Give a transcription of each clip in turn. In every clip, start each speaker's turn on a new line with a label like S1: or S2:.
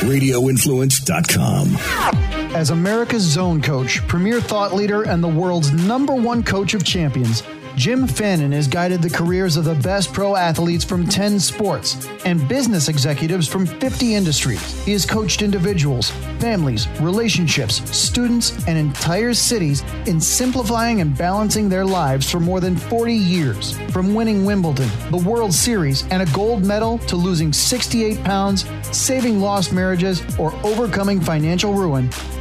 S1: RadioInfluence.com.
S2: As America's zone coach, premier thought leader, and the world's number one coach of champions, Jim Fannin has guided the careers of the best pro athletes from 10 sports and business executives from 50 industries. He has coached individuals, families, relationships, students, and entire cities in simplifying and balancing their lives for more than 40 years. From winning Wimbledon, the World Series, and a gold medal to losing 68 pounds, saving lost marriages, or overcoming financial ruin.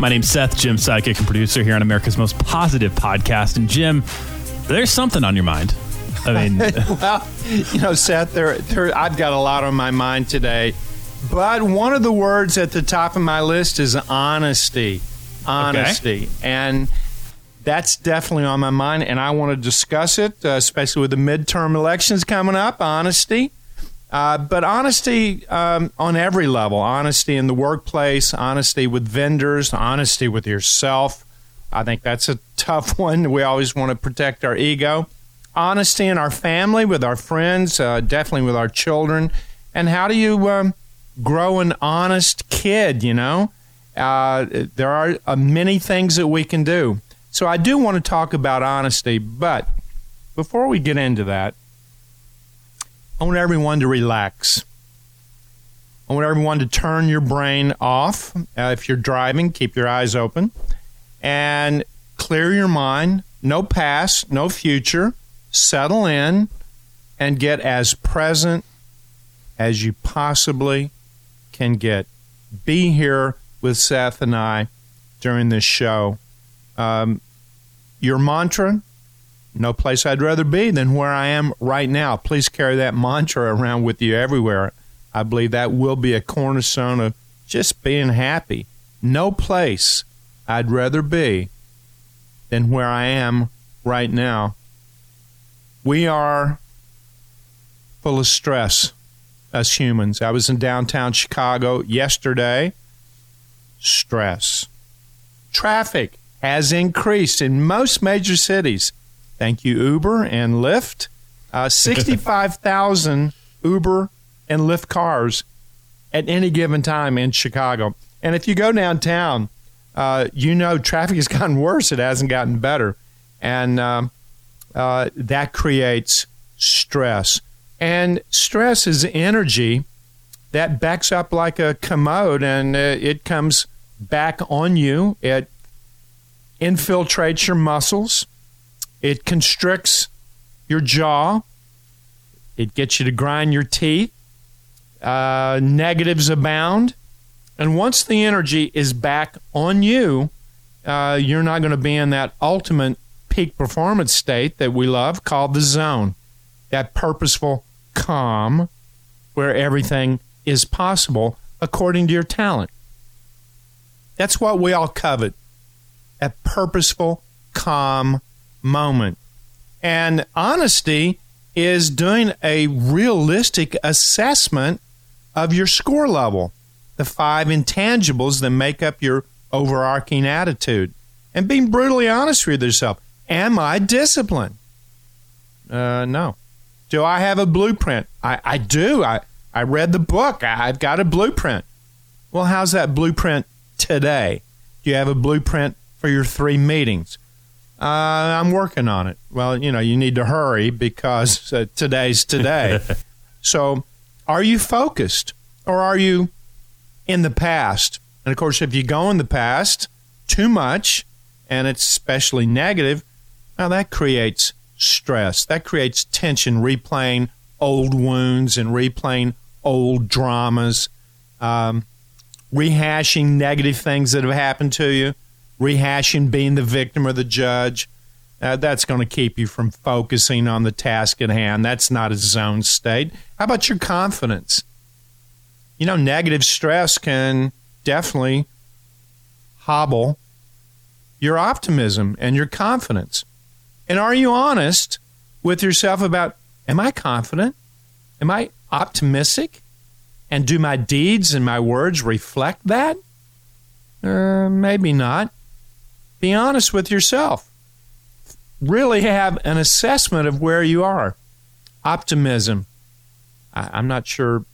S3: My name's Seth, Jim sidekick and producer here on America's most positive podcast. And Jim, there's something on your mind. I mean,
S4: well, you know, Seth, there, there, I've got a lot on my mind today, but one of the words at the top of my list is honesty. Honesty, okay. and that's definitely on my mind, and I want to discuss it, uh, especially with the midterm elections coming up. Honesty. Uh, but honesty um, on every level honesty in the workplace, honesty with vendors, honesty with yourself. I think that's a tough one. We always want to protect our ego. Honesty in our family, with our friends, uh, definitely with our children. And how do you um, grow an honest kid, you know? Uh, there are uh, many things that we can do. So I do want to talk about honesty, but before we get into that, I want everyone to relax. I want everyone to turn your brain off. Uh, if you're driving, keep your eyes open and clear your mind. No past, no future. Settle in and get as present as you possibly can get. Be here with Seth and I during this show. Um, your mantra no place I'd rather be than where I am right now. Please carry that mantra around with you everywhere. I believe that will be a cornerstone of just being happy. No place I'd rather be than where I am right now. We are full of stress as humans. I was in downtown Chicago yesterday. Stress. Traffic has increased in most major cities. Thank you, Uber and Lyft. Uh, 65,000 Uber and Lyft cars at any given time in Chicago. And if you go downtown, uh, you know traffic has gotten worse. It hasn't gotten better. And um, uh, that creates stress. And stress is energy that backs up like a commode and uh, it comes back on you. It infiltrates your muscles it constricts your jaw. It gets you to grind your teeth. Uh, negatives abound. And once the energy is back on you, uh, you're not going to be in that ultimate peak performance state that we love called the zone, that purposeful calm where everything is possible according to your talent. That's what we all covet a purposeful, calm moment. And honesty is doing a realistic assessment of your score level, the five intangibles that make up your overarching attitude, and being brutally honest with yourself. Am I disciplined? Uh, no. Do I have a blueprint? I, I do. I, I read the book. I, I've got a blueprint. Well, how's that blueprint today? Do you have a blueprint for your three meetings? Uh, I'm working on it. Well, you know, you need to hurry because uh, today's today. so, are you focused or are you in the past? And of course, if you go in the past too much and it's especially negative, now that creates stress. That creates tension, replaying old wounds and replaying old dramas, um, rehashing negative things that have happened to you rehashing being the victim or the judge. Uh, that's going to keep you from focusing on the task at hand. That's not a zone state. How about your confidence? You know, negative stress can definitely hobble your optimism and your confidence? And are you honest with yourself about, am I confident? Am I optimistic? And do my deeds and my words reflect that? Uh, maybe not. Be honest with yourself. Really have an assessment of where you are. Optimism. I, I'm not sure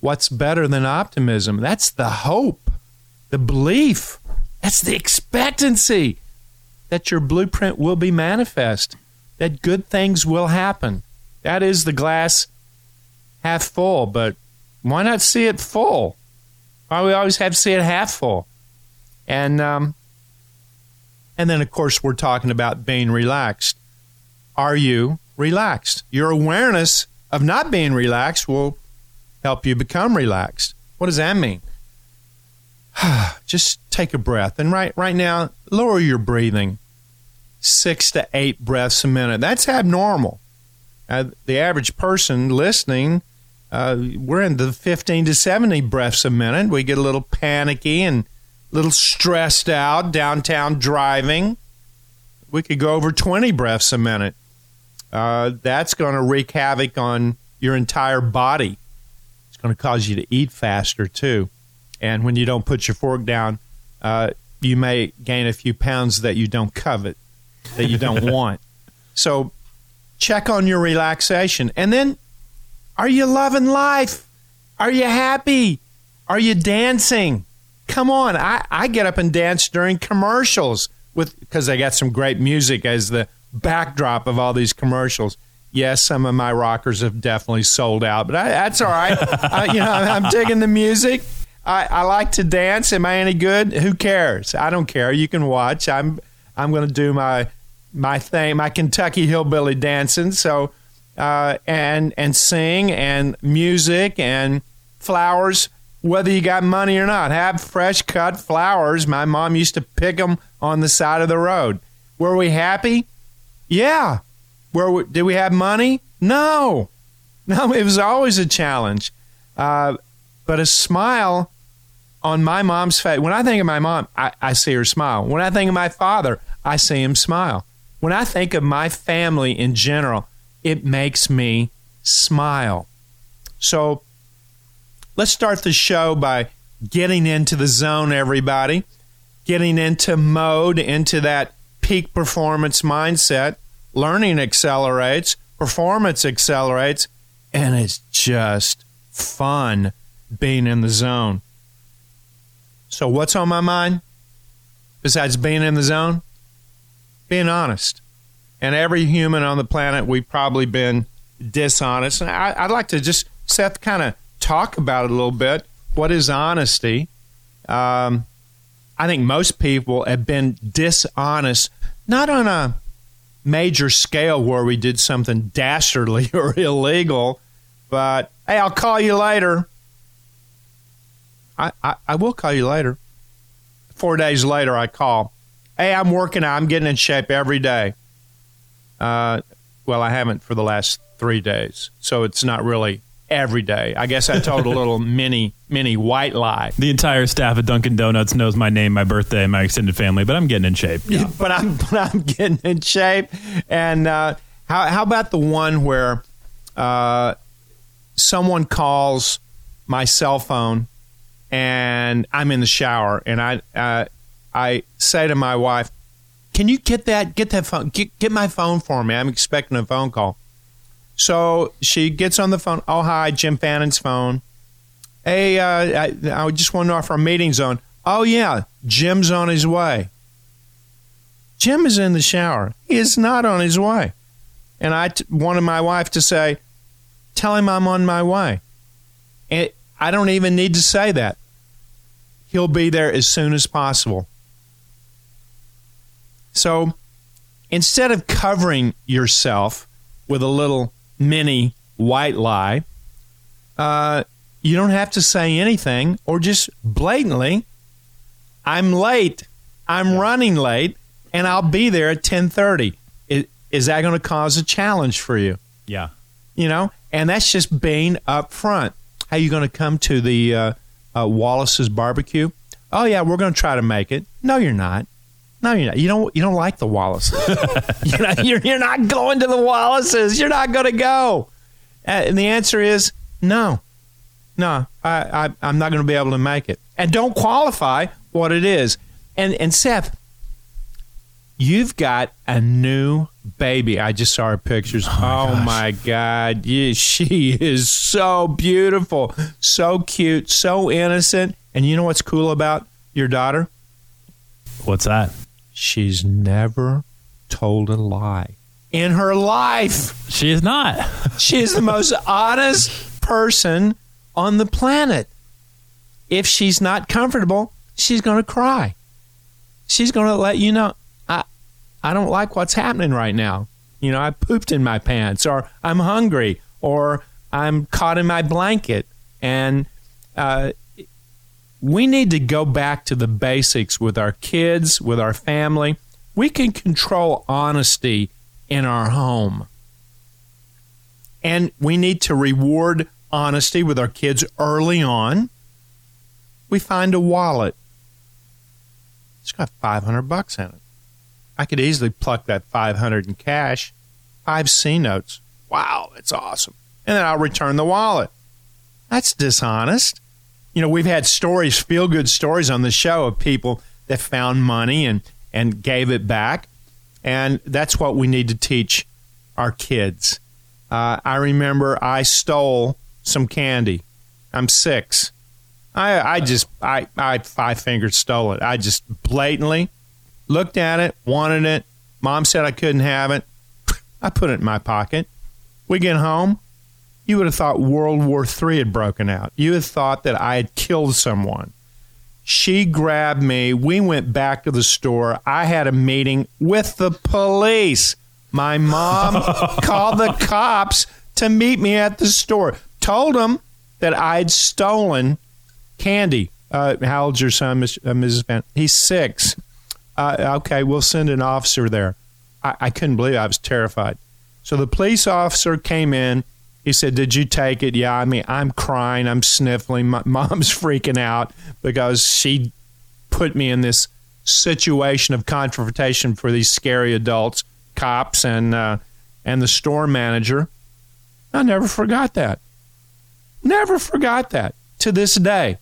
S4: what's better than optimism. That's the hope, the belief, that's the expectancy that your blueprint will be manifest, that good things will happen. That is the glass half full, but why not see it full? Why we always have to see it half full? And um, and then of course we're talking about being relaxed. Are you relaxed? Your awareness of not being relaxed will help you become relaxed. What does that mean? Just take a breath. And right right now, lower your breathing. Six to eight breaths a minute. That's abnormal. Uh, the average person listening, uh, we're in the 15 to 70 breaths a minute. We get a little panicky and little stressed out downtown driving. We could go over 20 breaths a minute. Uh, that's going to wreak havoc on your entire body. It's going to cause you to eat faster, too. And when you don't put your fork down, uh, you may gain a few pounds that you don't covet, that you don't want. So check on your relaxation. And then, are you loving life? Are you happy? Are you dancing? Come on, I, I get up and dance during commercials with because I got some great music as the backdrop of all these commercials. Yes, some of my rockers have definitely sold out, but I, that's all right. I, you know, I'm digging the music. I, I like to dance. Am I any good? Who cares? I don't care. You can watch. I'm I'm going to do my my thing, my Kentucky hillbilly dancing. So uh, and and sing and music and flowers. Whether you got money or not, have fresh cut flowers. My mom used to pick them on the side of the road. Were we happy? Yeah. Where we, did we have money? No, no. It was always a challenge. Uh, but a smile on my mom's face. When I think of my mom, I, I see her smile. When I think of my father, I see him smile. When I think of my family in general, it makes me smile. So let's start the show by getting into the zone, everybody, getting into mode, into that peak performance mindset. Learning accelerates, performance accelerates, and it's just fun being in the zone. So, what's on my mind besides being in the zone? Being honest. And every human on the planet, we've probably been dishonest. And I, would like to just, Seth, kind of talk about it a little bit. What is honesty? Um, I think most people have been dishonest, not on a major scale where we did something dastardly or illegal, but hey, I'll call you later. I, I, I will call you later. Four days later, I call. Hey, I'm working. I'm getting in shape every day. Uh, well, I haven't for the last three days, so it's not really every day. I guess I told a little mini mini white lie.
S3: The entire staff at Dunkin' Donuts knows my name, my birthday, my extended family, but I'm getting in shape.
S4: Yeah. but I'm but I'm getting in shape. And uh, how how about the one where uh, someone calls my cell phone and I'm in the shower, and I uh, I say to my wife, "Can you get that get that phone get, get my phone for me? I'm expecting a phone call." So she gets on the phone. Oh hi, Jim Fannin's phone. Hey, uh, I, I just want to know if our meeting's on. Oh yeah, Jim's on his way. Jim is in the shower. He is not on his way. And I t- wanted my wife to say, "Tell him I'm on my way." And I don't even need to say that he'll be there as soon as possible. So instead of covering yourself with a little mini white lie, uh, you don't have to say anything or just blatantly, I'm late, I'm running late, and I'll be there at 1030. Is, is that going to cause a challenge for you?
S3: Yeah.
S4: You know, and that's just being upfront. How you going to come to the uh, uh, Wallace's barbecue. Oh, yeah, we're going to try to make it. No, you're not. No, you're not. You don't. You don't like the Wallaces. you're, not, you're, you're not going to the Wallaces. You're not going to go. Uh, and the answer is no, no. I, I I'm not going to be able to make it. And don't qualify what it is. And and Seth, you've got a new baby. I just saw her pictures. Oh, oh my God. Yeah, she is so beautiful, so cute, so innocent. And you know what's cool about your daughter?
S3: What's that?
S4: She's never told a lie in her life.
S3: She is not.
S4: she is the most honest person on the planet. If she's not comfortable, she's going to cry. She's going to let you know, I, I don't like what's happening right now. You know, I pooped in my pants, or I'm hungry, or I'm caught in my blanket. And uh, we need to go back to the basics with our kids, with our family. We can control honesty in our home. And we need to reward honesty with our kids early on. We find a wallet. It's got 500 bucks in it. I could easily pluck that 500 in cash, five C notes. Wow, that's awesome. And then I'll return the wallet. That's dishonest you know, we've had stories, feel good stories on the show of people that found money and, and gave it back. And that's what we need to teach our kids. Uh, I remember I stole some candy. I'm six. I, I just, I, I five fingers stole it. I just blatantly looked at it, wanted it. Mom said I couldn't have it. I put it in my pocket. We get home you would have thought World War III had broken out. You would have thought that I had killed someone. She grabbed me. We went back to the store. I had a meeting with the police. My mom called the cops to meet me at the store. Told them that I'd stolen candy. Uh, how old's your son, Ms., uh, Mrs. Van? He's six. Uh, okay, we'll send an officer there. I, I couldn't believe it. I was terrified. So the police officer came in he said, Did you take it? Yeah, I mean, I'm crying, I'm sniffling. My mom's freaking out because she put me in this situation of confrontation for these scary adults, cops, and, uh, and the store manager. I never forgot that. Never forgot that to this day.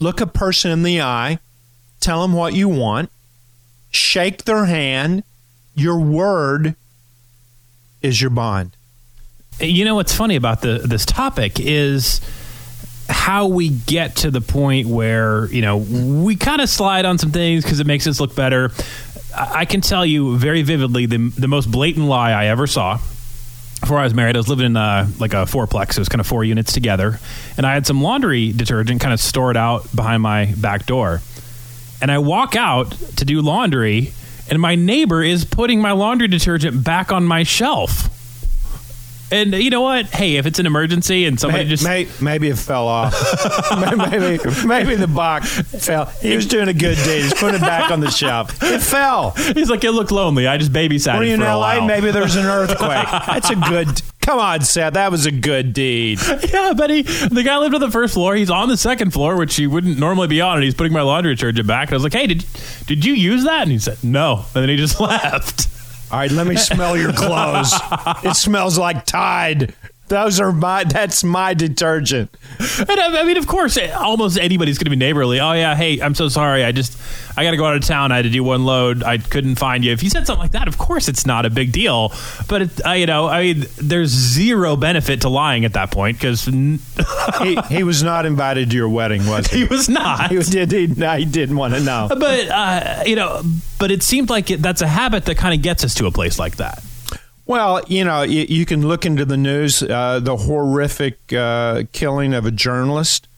S4: Look a person in the eye, tell them what you want, shake their hand. Your word is your bond.
S3: You know what's funny about the this topic is how we get to the point where you know we kind of slide on some things because it makes us look better. I can tell you very vividly the the most blatant lie I ever saw. Before I was married, I was living in a, like a fourplex. It was kind of four units together, and I had some laundry detergent kind of stored out behind my back door. And I walk out to do laundry, and my neighbor is putting my laundry detergent back on my shelf. And you know what? Hey, if it's an emergency and somebody
S4: May,
S3: just
S4: may, maybe it fell off, maybe maybe the box fell. He was doing a good deed. He's putting it back on the shelf. It fell.
S3: He's like, it looked lonely. I just babysat.
S4: Were you
S3: in
S4: LA? Maybe there's an earthquake. That's a good. Come on, Seth. That was a good deed.
S3: Yeah, but he, the guy lived on the first floor. He's on the second floor, which he wouldn't normally be on, and he's putting my laundry detergent back. And I was like, "Hey, did did you use that?" And he said, "No," and then he just left.
S4: All right, let me smell your clothes. it smells like Tide. Those are my. That's my detergent.
S3: And I, I mean, of course, almost anybody's going to be neighborly. Oh yeah, hey, I'm so sorry. I just I got to go out of town. I had to do one load. I couldn't find you. If you said something like that, of course, it's not a big deal. But it, uh, you know, I mean, there's zero benefit to lying at that point because
S4: he, he was not invited to your wedding, was he?
S3: he was not.
S4: He did. He, no, he didn't want to know.
S3: But uh, you know, but it seemed like it, that's a habit that kind of gets us to a place like that.
S4: Well, you know, you, you can look into the news, uh, the horrific uh, killing of a journalist,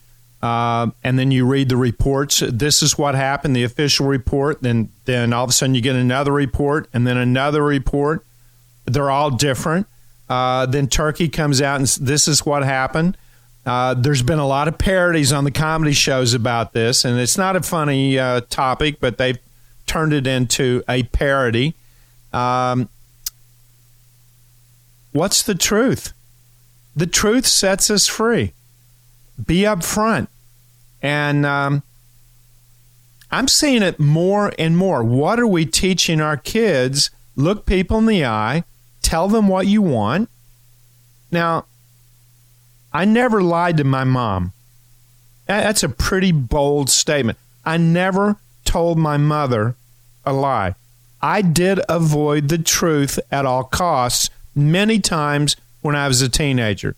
S4: uh, and then you read the reports. This is what happened, the official report. Then, then all of a sudden you get another report, and then another report. They're all different. Uh, then Turkey comes out and this is what happened. Uh, there's been a lot of parodies on the comedy shows about this, and it's not a funny uh, topic, but they've turned it into a parody. Um, What's the truth? The truth sets us free. Be upfront. And um, I'm seeing it more and more. What are we teaching our kids? Look people in the eye, tell them what you want. Now, I never lied to my mom. That's a pretty bold statement. I never told my mother a lie. I did avoid the truth at all costs many times when I was a teenager.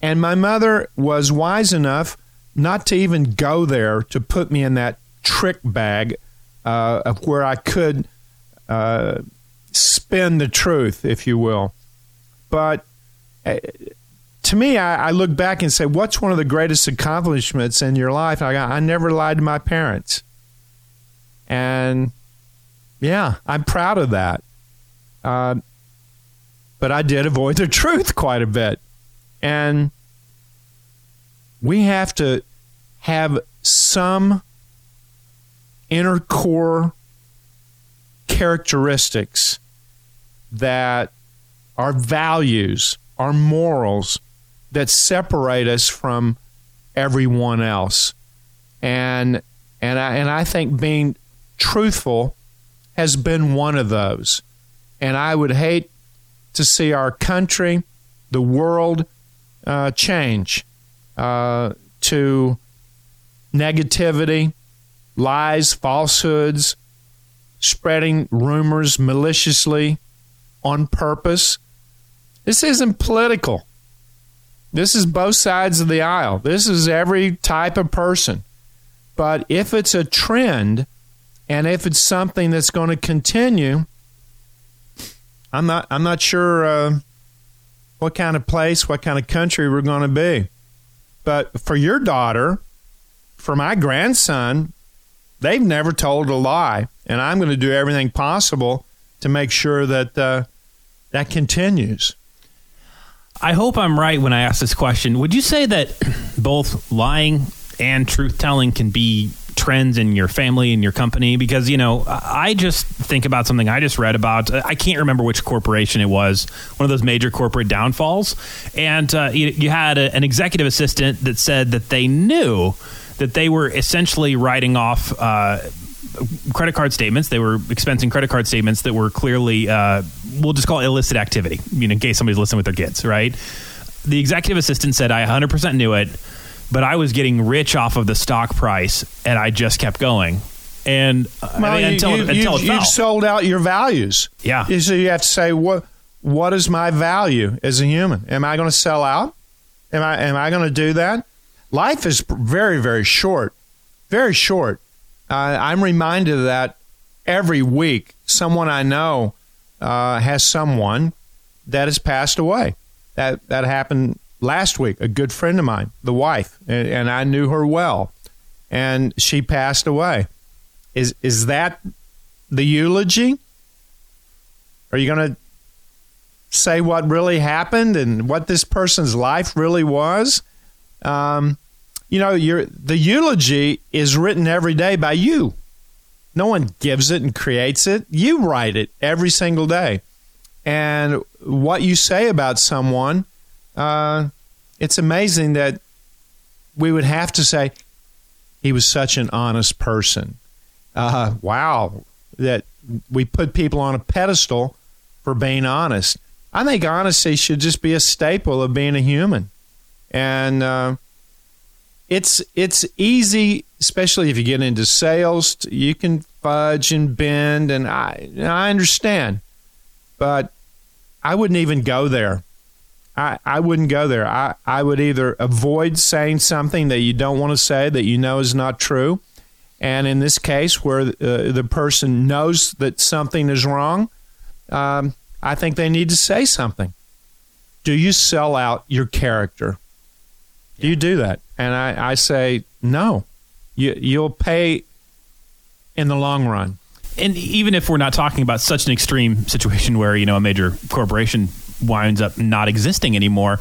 S4: And my mother was wise enough not to even go there to put me in that trick bag uh, of where I could uh, spin the truth, if you will. But uh, to me, I, I, look back and say, what's one of the greatest accomplishments in your life? I, I never lied to my parents. And yeah, I'm proud of that. Uh, but I did avoid the truth quite a bit. And we have to have some inner core characteristics that are values, our morals that separate us from everyone else. And and I and I think being truthful has been one of those. And I would hate to see our country, the world, uh, change uh, to negativity, lies, falsehoods, spreading rumors maliciously on purpose. This isn't political. This is both sides of the aisle. This is every type of person. But if it's a trend and if it's something that's going to continue, I'm not I'm not sure uh, what kind of place, what kind of country we're going to be. But for your daughter, for my grandson, they've never told a lie, and I'm going to do everything possible to make sure that uh, that continues.
S3: I hope I'm right when I ask this question. Would you say that both lying and truth telling can be trends in your family and your company? Because, you know, I just think about something I just read about. I can't remember which corporation it was, one of those major corporate downfalls. And uh, you, you, had a, an executive assistant that said that they knew that they were essentially writing off. Uh, credit card statements. They were expensing credit card statements that were clearly, uh, we'll just call it illicit activity, you know, in case somebody's listening with their kids, right? The executive assistant said, I 100% knew it but I was getting rich off of the stock price, and I just kept going. And
S4: well, I mean, until, you, until you, have sold out your values.
S3: Yeah.
S4: So you have to say what what is my value as a human? Am I going to sell out? Am I am I going to do that? Life is very very short, very short. Uh, I'm reminded of that every week. Someone I know uh, has someone that has passed away. That that happened last week, a good friend of mine, the wife, and, and I knew her well, and she passed away. Is is that the eulogy? Are you going to say what really happened and what this person's life really was? Um, you know, your the eulogy is written every day by you. No one gives it and creates it. You write it every single day. And what you say about someone uh, it's amazing that we would have to say he was such an honest person. Uh, wow, that we put people on a pedestal for being honest. I think honesty should just be a staple of being a human, and uh, it's it's easy, especially if you get into sales. You can fudge and bend, and I I understand, but I wouldn't even go there. I, I wouldn't go there. I, I would either avoid saying something that you don't want to say that you know is not true. And in this case, where uh, the person knows that something is wrong, um, I think they need to say something. Do you sell out your character? Do you do that? And I, I say, no. You, you'll pay in the long run.
S3: And even if we're not talking about such an extreme situation where, you know, a major corporation winds up not existing anymore.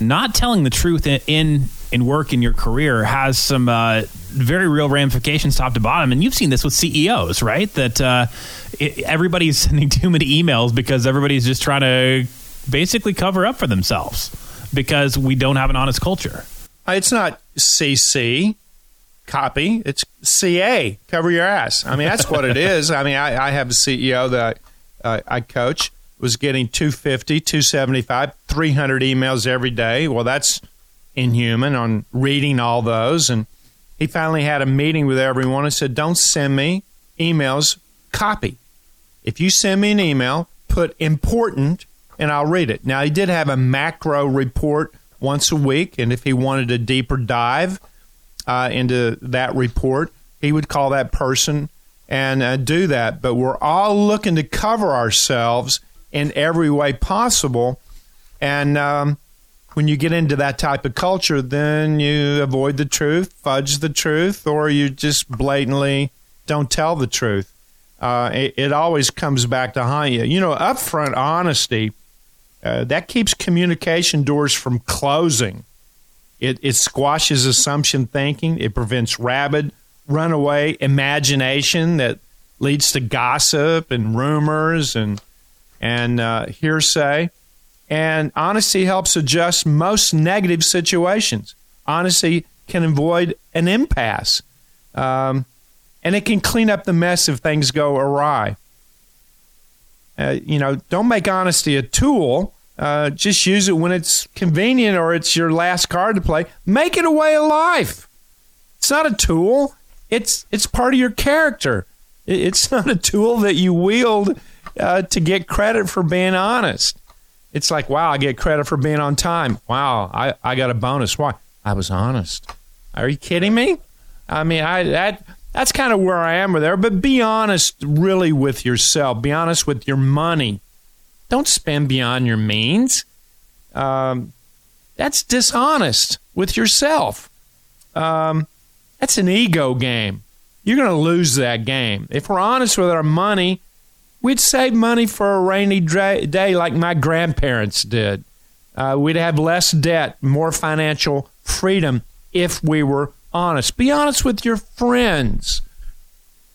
S3: Not telling the truth in in work in your career has some uh, very real ramifications top to bottom, and you've seen this with CEOs, right? That uh, it, everybody's sending too many emails because everybody's just trying to basically cover up for themselves because we don't have an honest culture.
S4: Uh, it's not CC copy. It's CA, cover your ass. I mean, that's what it is. I mean, I, I have a CEO that uh, I coach was getting 250, 275, 300 emails every day. Well, that's inhuman on reading all those. And he finally had a meeting with everyone and said, Don't send me emails, copy. If you send me an email, put important and I'll read it. Now, he did have a macro report once a week, and if he wanted a deeper dive uh, into that report, he would call that person and uh, do that. But we're all looking to cover ourselves in every way possible. And um, when you get into that type of culture, then you avoid the truth, fudge the truth, or you just blatantly don't tell the truth. Uh, it, it, always comes back to haunt you. You know, upfront honesty uh, that keeps communication doors from closing. It, it squashes assumption thinking. It prevents rabid, runaway imagination that leads to gossip and rumors and and uh, hearsay. And honesty helps adjust most negative situations. Honesty can avoid an impasse, um, and it can clean up the mess if things go awry. Uh, you know, don't make honesty a tool. Uh, just use it when it's convenient or it's your last card to play. Make it a way of life. It's not a tool. It's it's part of your character. It's not a tool that you wield uh, to get credit for being honest. It's like, wow, I get credit for being on time. Wow, I, I got a bonus. Why? I was honest. Are you kidding me? I mean, I that that's kind of where I am with there. But be honest, really, with yourself. Be honest with your money. Don't spend beyond your means. Um, that's dishonest with yourself. Um, that's an ego game. You're going to lose that game. If we're honest with our money, We'd save money for a rainy day like my grandparents did. Uh, we'd have less debt, more financial freedom if we were honest. Be honest with your friends.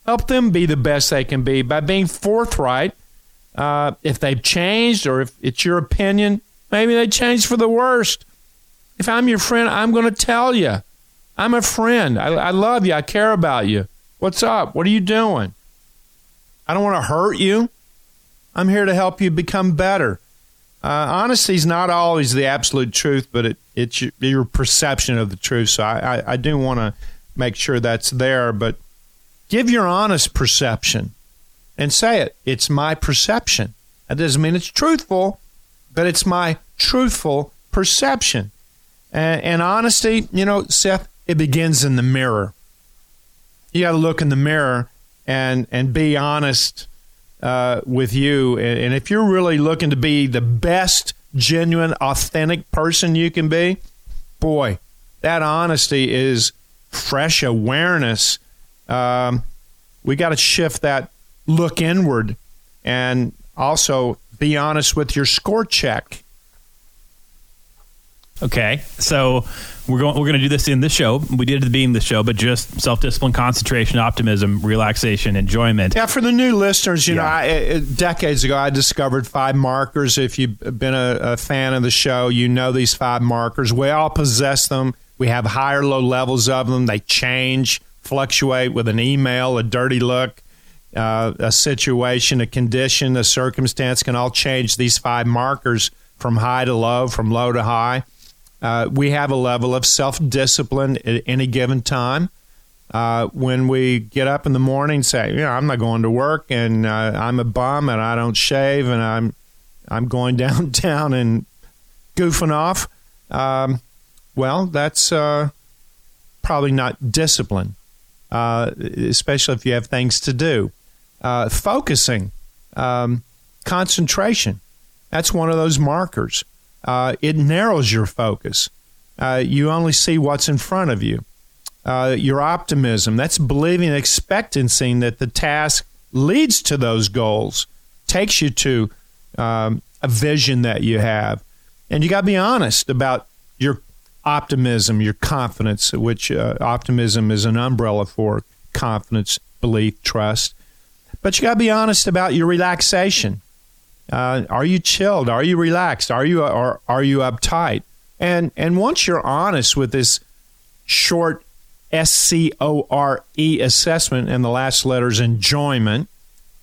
S4: Help them be the best they can be by being forthright. Uh, if they've changed or if it's your opinion, maybe they changed for the worst. If I'm your friend, I'm going to tell you. I'm a friend. I, I love you. I care about you. What's up? What are you doing? I don't want to hurt you. I'm here to help you become better. Uh, honesty is not always the absolute truth, but it, it's your, your perception of the truth. So I, I, I do want to make sure that's there. But give your honest perception and say it. It's my perception. That doesn't mean it's truthful, but it's my truthful perception. And, and honesty, you know, Seth, it begins in the mirror. You got to look in the mirror and and be honest uh, with you. And, and if you're really looking to be the best, genuine, authentic person you can be, boy, that honesty is fresh awareness. Um, we got to shift that look inward and also be honest with your score check.
S3: Okay, so we're going. We're going to do this in the show. We did it at the beginning of the show, but just self discipline, concentration, optimism, relaxation, enjoyment.
S4: Yeah, for the new listeners, you yeah. know, I, decades ago I discovered five markers. If you've been a, a fan of the show, you know these five markers. We all possess them. We have higher, low levels of them. They change, fluctuate with an email, a dirty look, uh, a situation, a condition, a circumstance can all change these five markers from high to low, from low to high. Uh, we have a level of self discipline at any given time. Uh, when we get up in the morning, say, you know, I'm not going to work, and uh, I'm a bum, and I don't shave, and I'm I'm going downtown and goofing off. Um, well, that's uh, probably not discipline, uh, especially if you have things to do. Uh, focusing, um, concentration. That's one of those markers uh, it narrows your focus. Uh, you only see what's in front of you. Uh, your optimism, that's believing and expectancy that the task leads to those goals, takes you to um, a vision that you have. And you got to be honest about your optimism, your confidence, which uh, optimism is an umbrella for confidence, belief, trust. But you got to be honest about your relaxation. Uh, are you chilled? Are you relaxed? Are you or are you uptight? And and once you're honest with this short S C O R E assessment, and the last letter is enjoyment.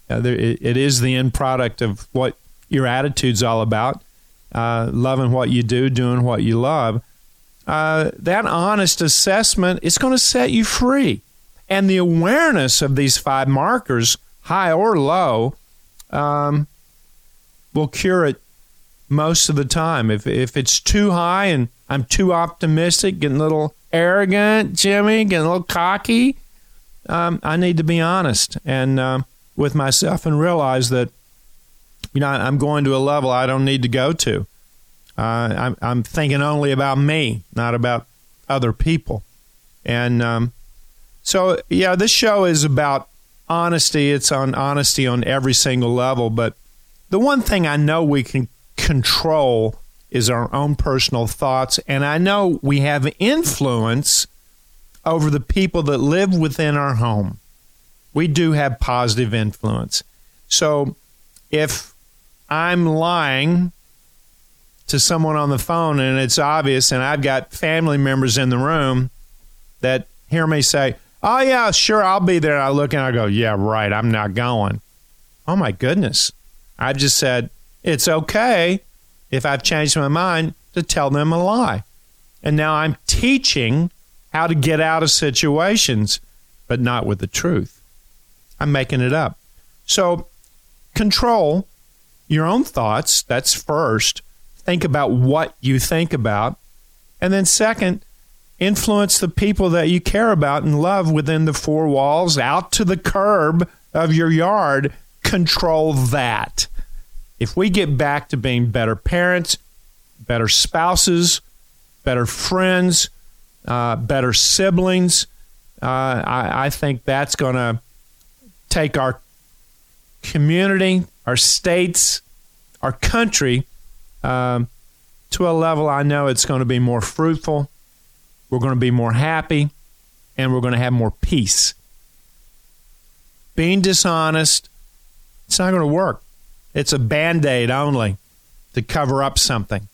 S4: Uh, there, it, it is the end product of what your attitude's all about uh, loving what you do, doing what you love. Uh, that honest assessment is going to set you free. And the awareness of these five markers, high or low, um, will cure it most of the time. If, if it's too high and I'm too optimistic, getting a little arrogant, Jimmy, getting a little cocky, um, I need to be honest and um, with myself and realize that you know I'm going to a level I don't need to go to. Uh, I'm, I'm thinking only about me, not about other people. And um, so, yeah, this show is about honesty. It's on honesty on every single level. But the one thing I know we can control is our own personal thoughts. And I know we have influence over the people that live within our home. We do have positive influence. So if I'm lying to someone on the phone and it's obvious, and I've got family members in the room that hear me say, Oh, yeah, sure, I'll be there. And I look and I go, Yeah, right, I'm not going. Oh, my goodness. I've just said, It's okay if I've changed my mind to tell them a lie. And now I'm teaching how to get out of situations, but not with the truth. I'm making it up. So control your own thoughts. That's first think about what you think about. And then, second, influence the people that you care about and love within the four walls, out to the curb of your yard. Control that. If we get back to being better parents, better spouses, better friends, uh, better siblings, uh, I, I think that's going to take our community, our states, our country um, to a level I know it's going to be more fruitful. We're going to be more happy, and we're going to have more peace. Being dishonest, it's not going to work. It's a band aid only to cover up something.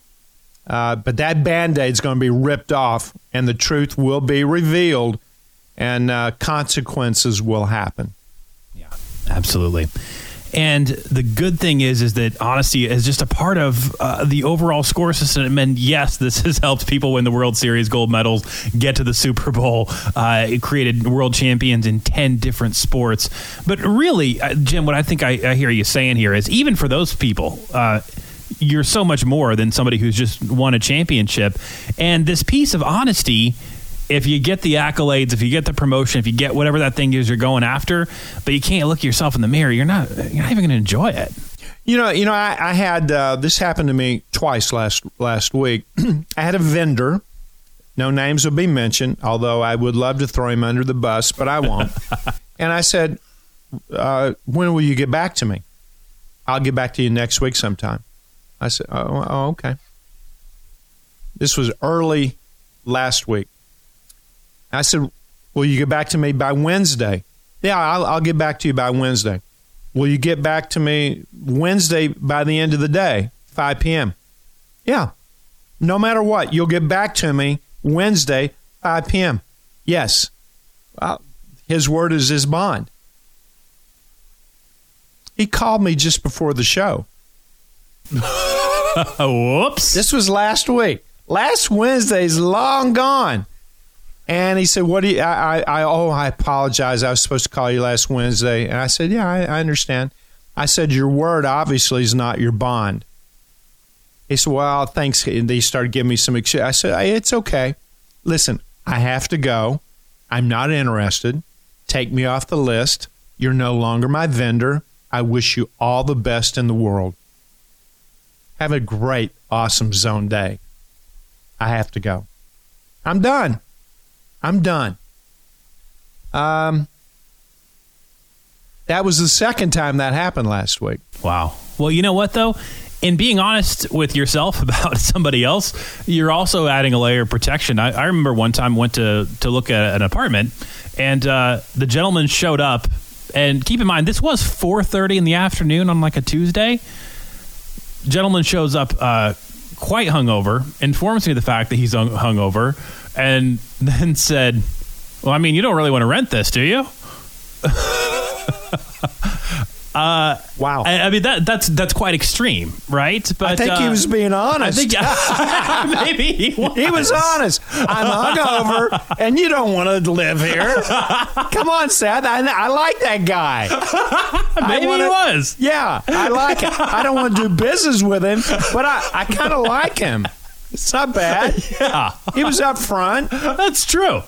S4: Uh, but that band aid is going to be ripped off, and the truth will be revealed, and uh, consequences will happen.
S3: Yeah, absolutely. And the good thing is, is that honesty is just a part of uh, the overall score system. And yes, this has helped people win the World Series gold medals, get to the Super Bowl. Uh, it created world champions in ten different sports. But really, uh, Jim, what I think I, I, hear you saying here is, even for those people uh, you're so much more than somebody who's just won a championship. And this piece of honesty if you get the accolades, if you get the promotion, if you get whatever that thing is you're going after, but you can't look yourself in the mirror, you're not you're not even going to enjoy it.
S4: You know, you know, I, I had uh, this happened to me twice last last week. I had a vendor. No names will be mentioned, although I would love to throw him under the bus, but I won't. and I said, uh, "When will you get back to me?" I'll get back to you next week sometime. I said, "Oh, oh okay." This was early last week. I said, Will you get back to me by Wednesday? Yeah, I'll, I'll get back to you by Wednesday. Will you get back to me Wednesday by the end of the day, 5 p.m.? Yeah. No matter what, you'll get back to me Wednesday, 5 p.m. Yes. Well, his word is his bond. He called me just before the show.
S3: Whoops.
S4: This was last week. Last Wednesday's long gone. And he said, "What do you?" I, I, I, oh, I apologize. I was supposed to call you last Wednesday, and I said, "Yeah, I, I understand." I said, "Your word obviously is not your bond." He said, "Well, thanks." And they started giving me some. I said, "It's okay. Listen, I have to go. I'm not interested. Take me off the list. You're no longer my vendor. I wish you all the best in the world. Have a great, awesome zone day. I have to go. I'm done." I'm done. Um, that was the second time that happened last week.
S3: Wow. Well, you know what though? In being honest with yourself about somebody else, you're also adding a layer of protection. I, I remember one time went to to look at an apartment, and uh, the gentleman showed up. And keep in mind, this was 4:30 in the afternoon on like a Tuesday. Gentleman shows up uh, quite hungover, informs me of the fact that he's hungover, and then said, Well, I mean, you don't really want to rent this, do you?
S4: Uh, wow.
S3: I, I, mean that that's that's quite extreme, right?
S4: But I think uh, he was being honest.
S3: I think maybe he was.
S4: he was honest. I'm hungover, and you don't want to live here. Come on, Seth. I, I like that guy.
S3: maybe wanna, he was.
S4: Yeah, I like it. I don't want to do business with him, but I, I kind of like him. It's not bad.
S3: yeah,
S4: he was up front.
S3: That's true.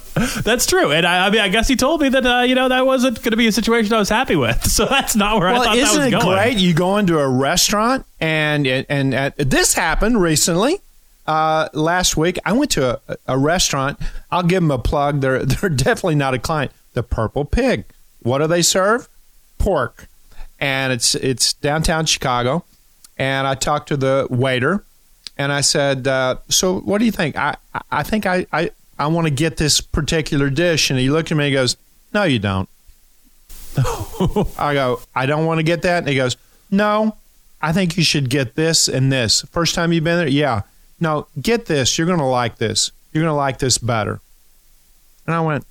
S3: That's true. And I, I mean, I guess he told me that uh, you know that wasn't going to be a situation I was happy with. So that's not where
S4: well,
S3: I thought that was
S4: going.
S3: Isn't
S4: it great? You go into a restaurant and and, and this happened recently. Uh, last week, I went to a, a restaurant. I'll give them a plug. They're they're definitely not a client. The Purple Pig. What do they serve? Pork, and it's it's downtown Chicago. And I talked to the waiter and I said, uh, "So what do you think? I I think I I, I want to get this particular dish." And he looked at me and goes, "No, you don't." I go, "I don't want to get that." And he goes, "No, I think you should get this and this. First time you've been there, yeah. No, get this. You're going to like this. You're going to like this better." And I went,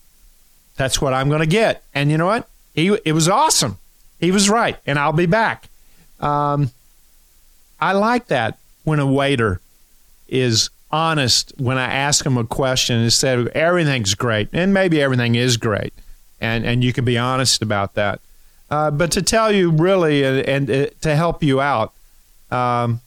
S4: "That's what I'm going to get." And you know what? He it was awesome. He was right, and I'll be back. Um, I like that when a waiter is honest when I ask him a question instead of everything's great, and maybe everything is great, and and you can be honest about that. Uh, but to tell you really and, and uh, to help you out, um,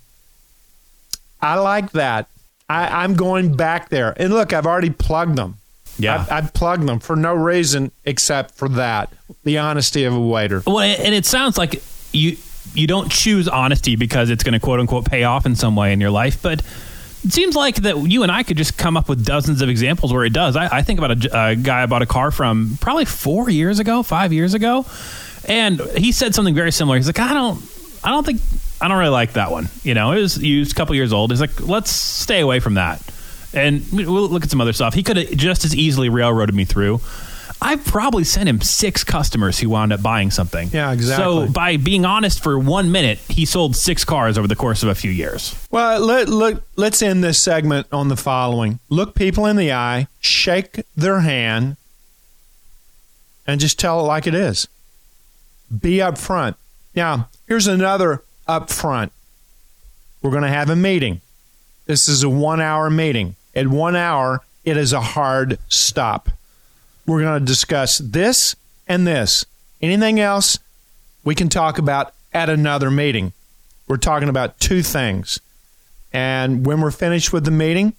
S4: I like that. I, am going back there, and look, I've already plugged them.
S3: Yeah,
S4: I've, I've, plugged them for no reason except for that the honesty of a waiter.
S3: Well, and it sounds like you you don't choose honesty because it's going to quote unquote pay off in some way in your life, but it seems like that you and I could just come up with dozens of examples where it does. I, I think about a, a, guy I bought a car from probably four years ago, five years ago, and he said something very similar. He's like, I don't, I don't think, I don't really like that one. You know, it was used a couple years old. He's like, let's stay away from that. And we'll look at some other stuff. He could have just as easily railroaded me through. I probably sent him six customers who wound up buying something.
S4: Yeah, exactly.
S3: So by being honest for one minute, he sold six cars over the course of a few years.
S4: Well, let, let, let's end this segment on the following look people in the eye, shake their hand, and just tell it like it is. Be upfront. Now, here's another upfront. We're going to have a meeting. This is a one hour meeting. At one hour, it is a hard stop. We're going to discuss this and this. Anything else we can talk about at another meeting. We're talking about two things. And when we're finished with the meeting,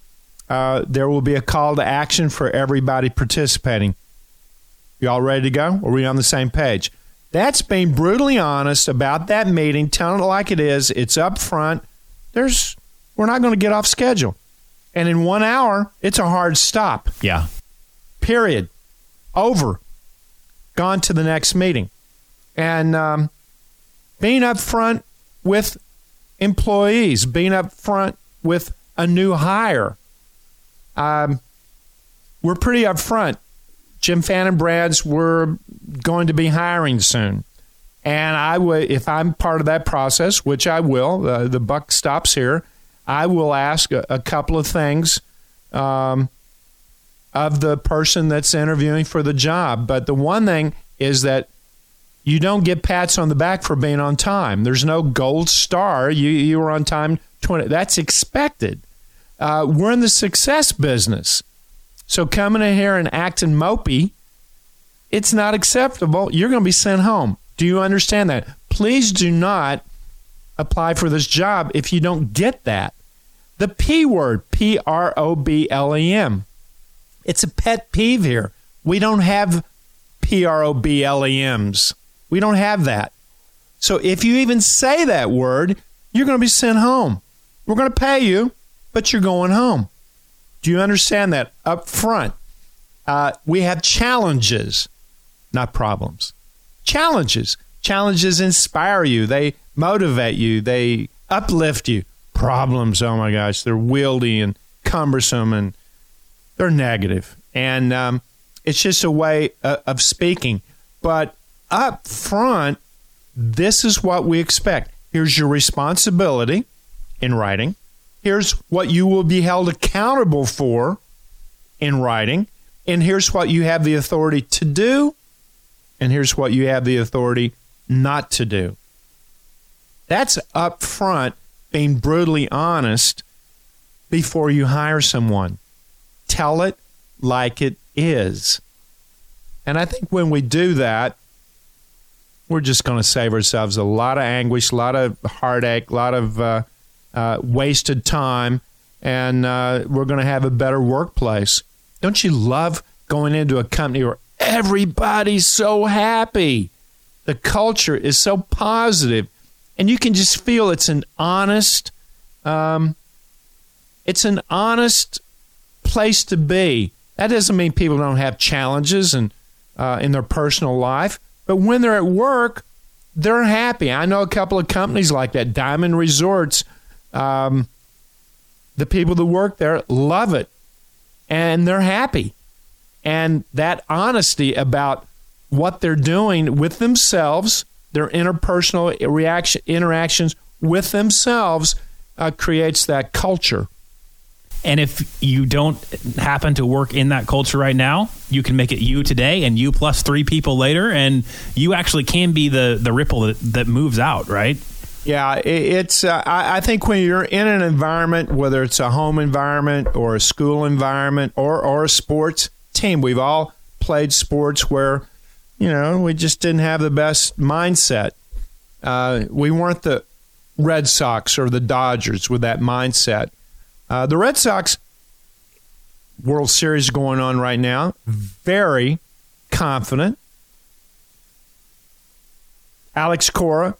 S4: uh, there will be a call to action for everybody participating. You all ready to go? Are we on the same page? That's being brutally honest about that meeting, telling it like it is. It's up front. There's we're not going to get off schedule. And in one hour, it's a hard stop.
S3: Yeah.
S4: Period over, gone to the next meeting. And um, being up front with employees, being up front with a new hire. Um, we're pretty upfront. Jim Fannin Brands, we're going to be hiring soon. And I would, if I'm part of that process, which I will, uh, the buck stops here. I will ask a, a couple of things um, of the person that's interviewing for the job. But the one thing is that you don't get pats on the back for being on time. There's no gold star. You you were on time 20. That's expected. Uh, we're in the success business. So coming in here and acting mopey, it's not acceptable. You're going to be sent home. Do you understand that? Please do not apply for this job if you don't get that. The P word, P R O B L E M. It's a pet peeve here. We don't have P R O B L E M's. We don't have that. So if you even say that word, you're going to be sent home. We're going to pay you, but you're going home. Do you understand that up front? Uh, we have challenges, not problems. Challenges. Challenges inspire you, they motivate you, they uplift you. Problems, oh my gosh, they're wieldy and cumbersome and they're negative. And um, it's just a way uh, of speaking. But up front, this is what we expect. Here's your responsibility in writing. Here's what you will be held accountable for in writing. And here's what you have the authority to do, and here's what you have the authority not to do. That's up front being brutally honest before you hire someone. Tell it like it is. And I think when we do that, we're just going to save ourselves a lot of anguish, a lot of heartache, a lot of uh, uh, wasted time, and uh, we're going to have a better workplace. Don't you love going into a company where everybody's so happy? The culture is so positive, and you can just feel it's an honest, um, it's an honest place to be. That doesn't mean people don't have challenges and uh, in their personal life, but when they're at work, they're happy. I know a couple of companies like that, Diamond Resorts. Um, the people that work there love it and they're happy. And that honesty about what they're doing with themselves, their interpersonal reaction, interactions with themselves, uh, creates that culture.
S3: And if you don't happen to work in that culture right now, you can make it you today and you plus three people later, and you actually can be the the ripple that, that moves out, right?
S4: Yeah, it's. Uh, I, think when you're in an environment, whether it's a home environment or a school environment or or a sports team, we've all played sports where, you know, we just didn't have the best mindset. Uh, we weren't the Red Sox or the Dodgers with that mindset. Uh, the Red Sox World Series going on right now, very confident. Alex Cora,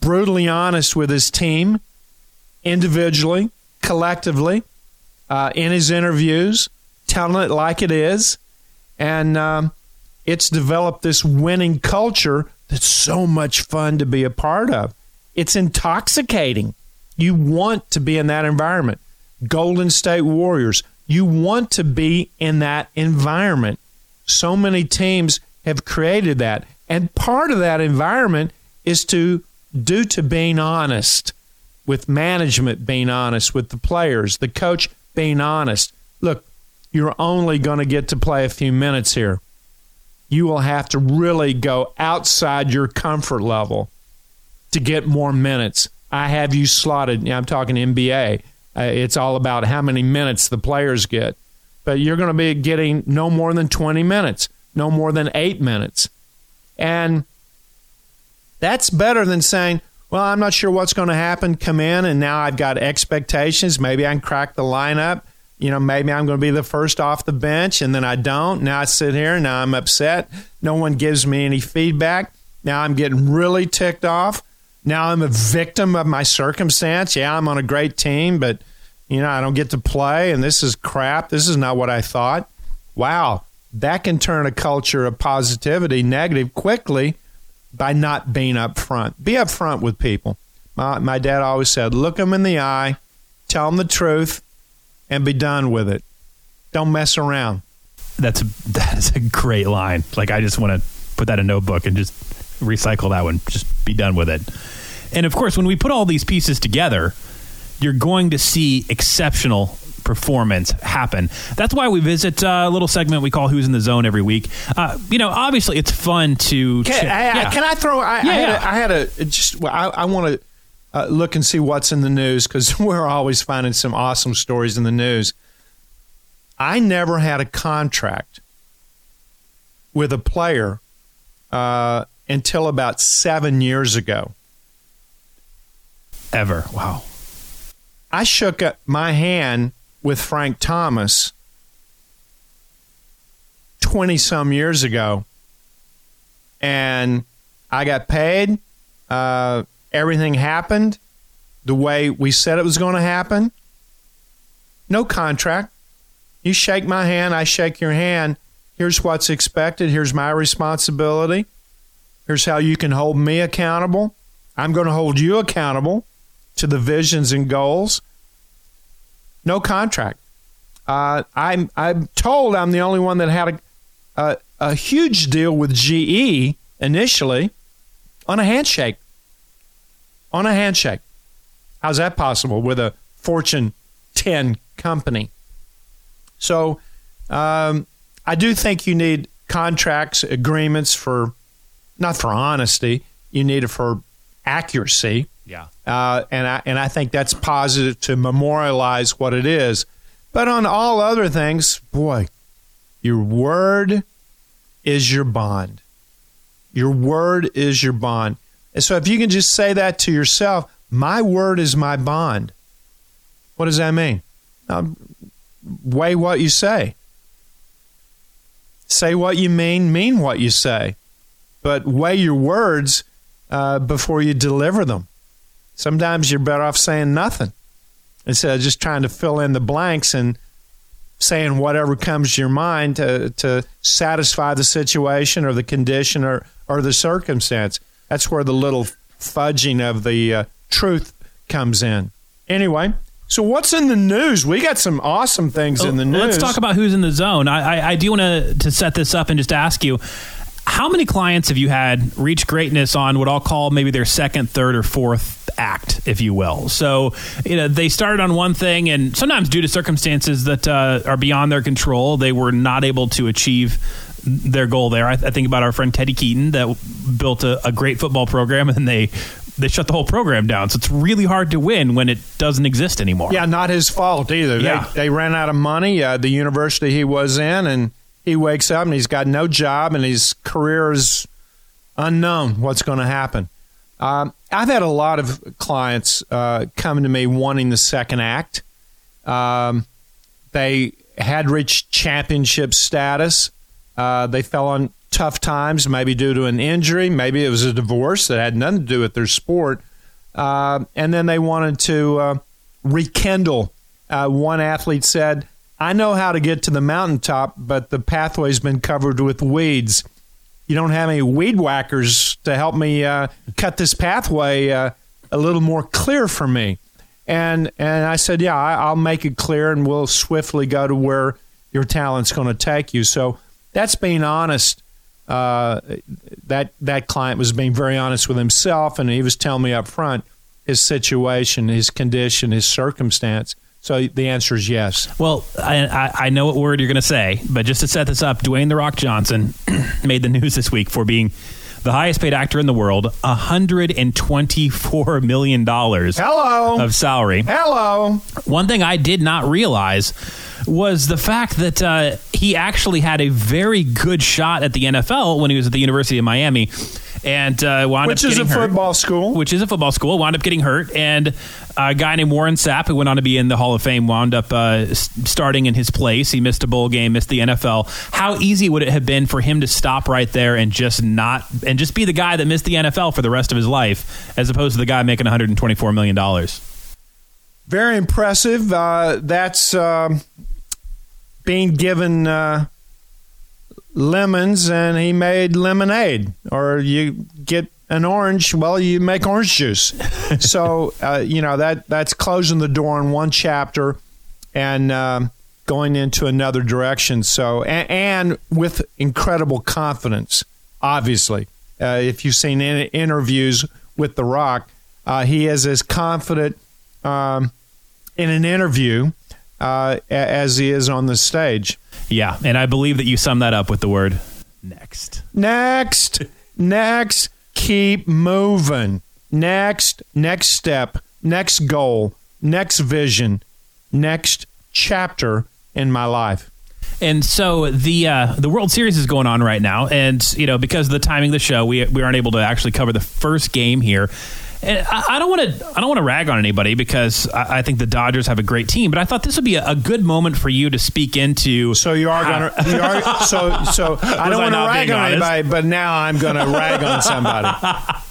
S4: brutally honest with his team, individually, collectively, uh, in his interviews, telling it like it is. And um, it's developed this winning culture that's so much fun to be a part of. It's intoxicating. You want to be in that environment. Golden State Warriors. You want to be in that environment. So many teams have created that. And part of that environment is to due to being honest with management being honest with the players, the coach being honest. Look, you're only going to get to play a few minutes here. You will have to really go outside your comfort level to get more minutes. I have you slotted. I'm talking NBA. Uh, it's all about how many minutes the players get. But you're going to be getting no more than 20 minutes, no more than eight minutes. And that's better than saying, well, I'm not sure what's going to happen. Come in, and now I've got expectations. Maybe I can crack the lineup. You know, maybe I'm going to be the first off the bench, and then I don't. Now I sit here, now I'm upset. No one gives me any feedback. Now I'm getting really ticked off. Now I'm a victim of my circumstance. Yeah, I'm on a great team, but you know, I don't get to play and this is crap. This is not what I thought. Wow, that can turn a culture of positivity negative quickly by not being upfront. Be upfront with people. My, my dad always said, look them in the eye, tell them the truth, and be done with it. Don't mess around.
S3: That's a, that is a great line. Like I just want to put that in a notebook and just recycle that one. Just be done with it. And of course, when we put all these pieces together, you're going to see exceptional performance happen. That's why we visit a little segment we call "Who's in the Zone" every week. Uh, you know, obviously, it's fun to.
S4: Can, I, yeah. can I throw? I, yeah, I, had, a, I had a just. I, I want to uh, look and see what's in the news because we're always finding some awesome stories in the news. I never had a contract with a player uh, until about seven years ago.
S3: Ever. Wow.
S4: I shook my hand with Frank Thomas 20 some years ago, and I got paid. Uh, everything happened the way we said it was going to happen. No contract. You shake my hand, I shake your hand. Here's what's expected. Here's my responsibility. Here's how you can hold me accountable. I'm going to hold you accountable to the visions and goals. No contract. Uh, I'm I'm told I'm the only one that had a, a, a huge deal with GE initially on a handshake. On a handshake. How's that possible with a Fortune 10 company? So um, I do think you need contracts, agreements for not for honesty. You need it for accuracy. Uh, and I and I think that's positive to memorialize what it is. But on all other things, boy, your word is your bond. Your word is your bond. And so if you can just say that to yourself, my word is my bond. What does that mean? Um, weigh what you say. Say what you mean, mean what you say. But weigh your words uh, before you deliver them. Sometimes you're better off saying nothing instead of just trying to fill in the blanks and saying whatever comes to your mind to, to satisfy the situation or the condition or, or the circumstance. That's where the little fudging of the uh, truth comes in. Anyway, so what's in the news? We got some awesome things in the news.
S3: Let's talk about who's in the zone. I, I, I do want to to set this up and just ask you. How many clients have you had reach greatness on what I'll call maybe their second, third, or fourth act, if you will? So, you know, they started on one thing, and sometimes due to circumstances that uh, are beyond their control, they were not able to achieve their goal there. I, I think about our friend Teddy Keaton that built a, a great football program, and they they shut the whole program down. So it's really hard to win when it doesn't exist anymore.
S4: Yeah, not his fault either.
S3: Yeah.
S4: They, they ran out of money. Uh, the university he was in, and he wakes up and he's got no job, and his career is unknown. What's going to happen? Um, I've had a lot of clients uh, coming to me wanting the second act. Um, they had reached championship status. Uh, they fell on tough times, maybe due to an injury, maybe it was a divorce that had nothing to do with their sport, uh, and then they wanted to uh, rekindle. Uh, one athlete said, "I know how to get to the mountaintop, but the pathway's been covered with weeds. You don't have any weed whackers to help me uh, cut this pathway uh, a little more clear for me." And and I said, "Yeah, I, I'll make it clear, and we'll swiftly go to where your talent's going to take you." So that's being honest. Uh, that that client was being very honest with himself, and he was telling me up front his situation, his condition, his circumstance. So the answer is yes.
S3: Well, I, I, I know what word you're going to say, but just to set this up, Dwayne the Rock Johnson made the news this week for being the highest paid actor in the world, $124 million
S4: Hello.
S3: of salary.
S4: Hello.
S3: One thing I did not realize was the fact that uh, he actually had a very good shot at the NFL when he was at the University of Miami, and uh, wound
S4: Which
S3: up
S4: is a
S3: hurt.
S4: football school.
S3: Which is a football school. Wound up getting hurt, and a guy named Warren Sapp, who went on to be in the Hall of Fame, wound up uh, starting in his place. He missed a bowl game, missed the NFL. How easy would it have been for him to stop right there and just not and just be the guy that missed the NFL for the rest of his life, as opposed to the guy making 124 million dollars?
S4: Very impressive. Uh, that's um being given uh, lemons, and he made lemonade. Or you get an orange, well, you make orange juice. so uh, you know that that's closing the door on one chapter and um, going into another direction. So and, and with incredible confidence, obviously. Uh, if you've seen in- interviews with The Rock, uh, he is as confident um, in an interview uh, as he is on the stage.
S3: Yeah, and I believe that you sum that up with the word next.
S4: Next, next, keep moving. Next, next step, next goal, next vision, next chapter in my life.
S3: And so the uh, the World Series is going on right now, and you know because of the timing of the show, we we aren't able to actually cover the first game here. And I I don't want to I don't want to rag on anybody because I, I think the Dodgers have a great team, but I thought this would be a, a good moment for you to speak into.
S4: So you are you are, so so. I don't want to rag on
S3: honest?
S4: anybody, but now I'm gonna rag on somebody.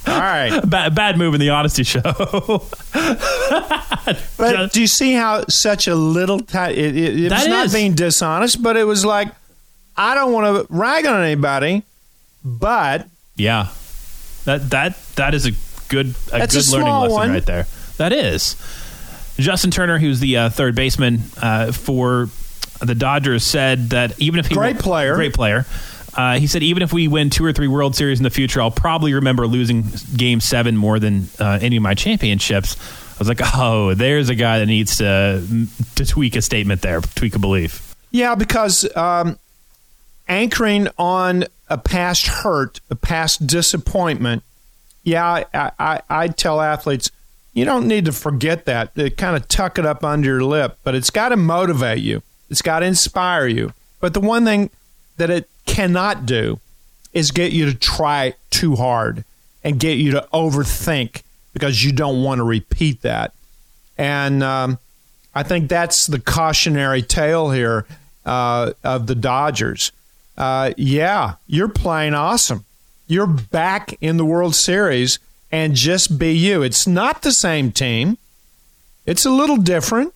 S4: All right,
S3: Bad, bad move in the honesty show.
S4: but do you see how such a little? Ti- it, it, it was not
S3: is.
S4: being dishonest, but it was like I don't want to rag on anybody, but
S3: yeah, that that that is a good a
S4: That's a
S3: good learning lesson
S4: one.
S3: right there. That is Justin Turner, who's the uh, third baseman uh, for the Dodgers, said that even if he
S4: Great player.
S3: great player. Uh, he said, even if we win two or three World Series in the future, I'll probably remember losing Game Seven more than uh, any of my championships. I was like, oh, there's a guy that needs to to tweak a statement there, tweak a belief.
S4: Yeah, because um, anchoring on a past hurt, a past disappointment, yeah, I, I, I tell athletes, you don't need to forget that. They kind of tuck it up under your lip, but it's got to motivate you. It's got to inspire you. But the one thing that it cannot do is get you to try too hard and get you to overthink because you don't want to repeat that. And um, I think that's the cautionary tale here uh, of the Dodgers. Uh, yeah, you're playing awesome. You're back in the World Series and just be you. It's not the same team, it's a little different,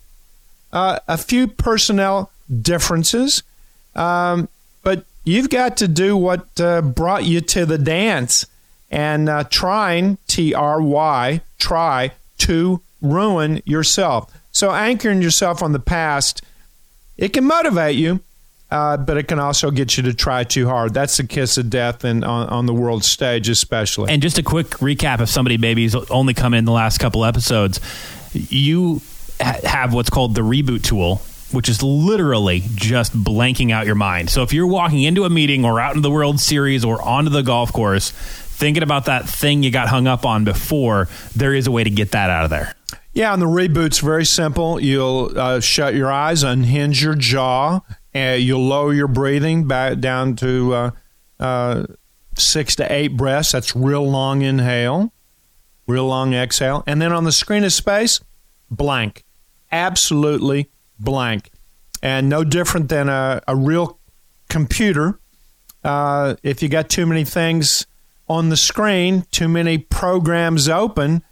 S4: uh, a few personnel differences. Um, but you've got to do what uh, brought you to the dance and uh, trying, T R Y, try to ruin yourself. So anchoring yourself on the past, it can motivate you, uh, but it can also get you to try too hard. That's the kiss of death, and on, on the world stage, especially.
S3: And just a quick recap: if somebody maybe's only come in the last couple episodes, you ha- have what's called the reboot tool. Which is literally just blanking out your mind. So if you're walking into a meeting or out in the World Series or onto the golf course, thinking about that thing you got hung up on before, there is a way to get that out of there.
S4: Yeah, and the reboot's very simple. You'll uh, shut your eyes, unhinge your jaw, and you'll lower your breathing back down to uh, uh, six to eight breaths. That's real long inhale, real long exhale. And then on the screen of space, blank. Absolutely blank. And no different than a, a real computer. Uh, if you got too many things on the screen, too many programs open,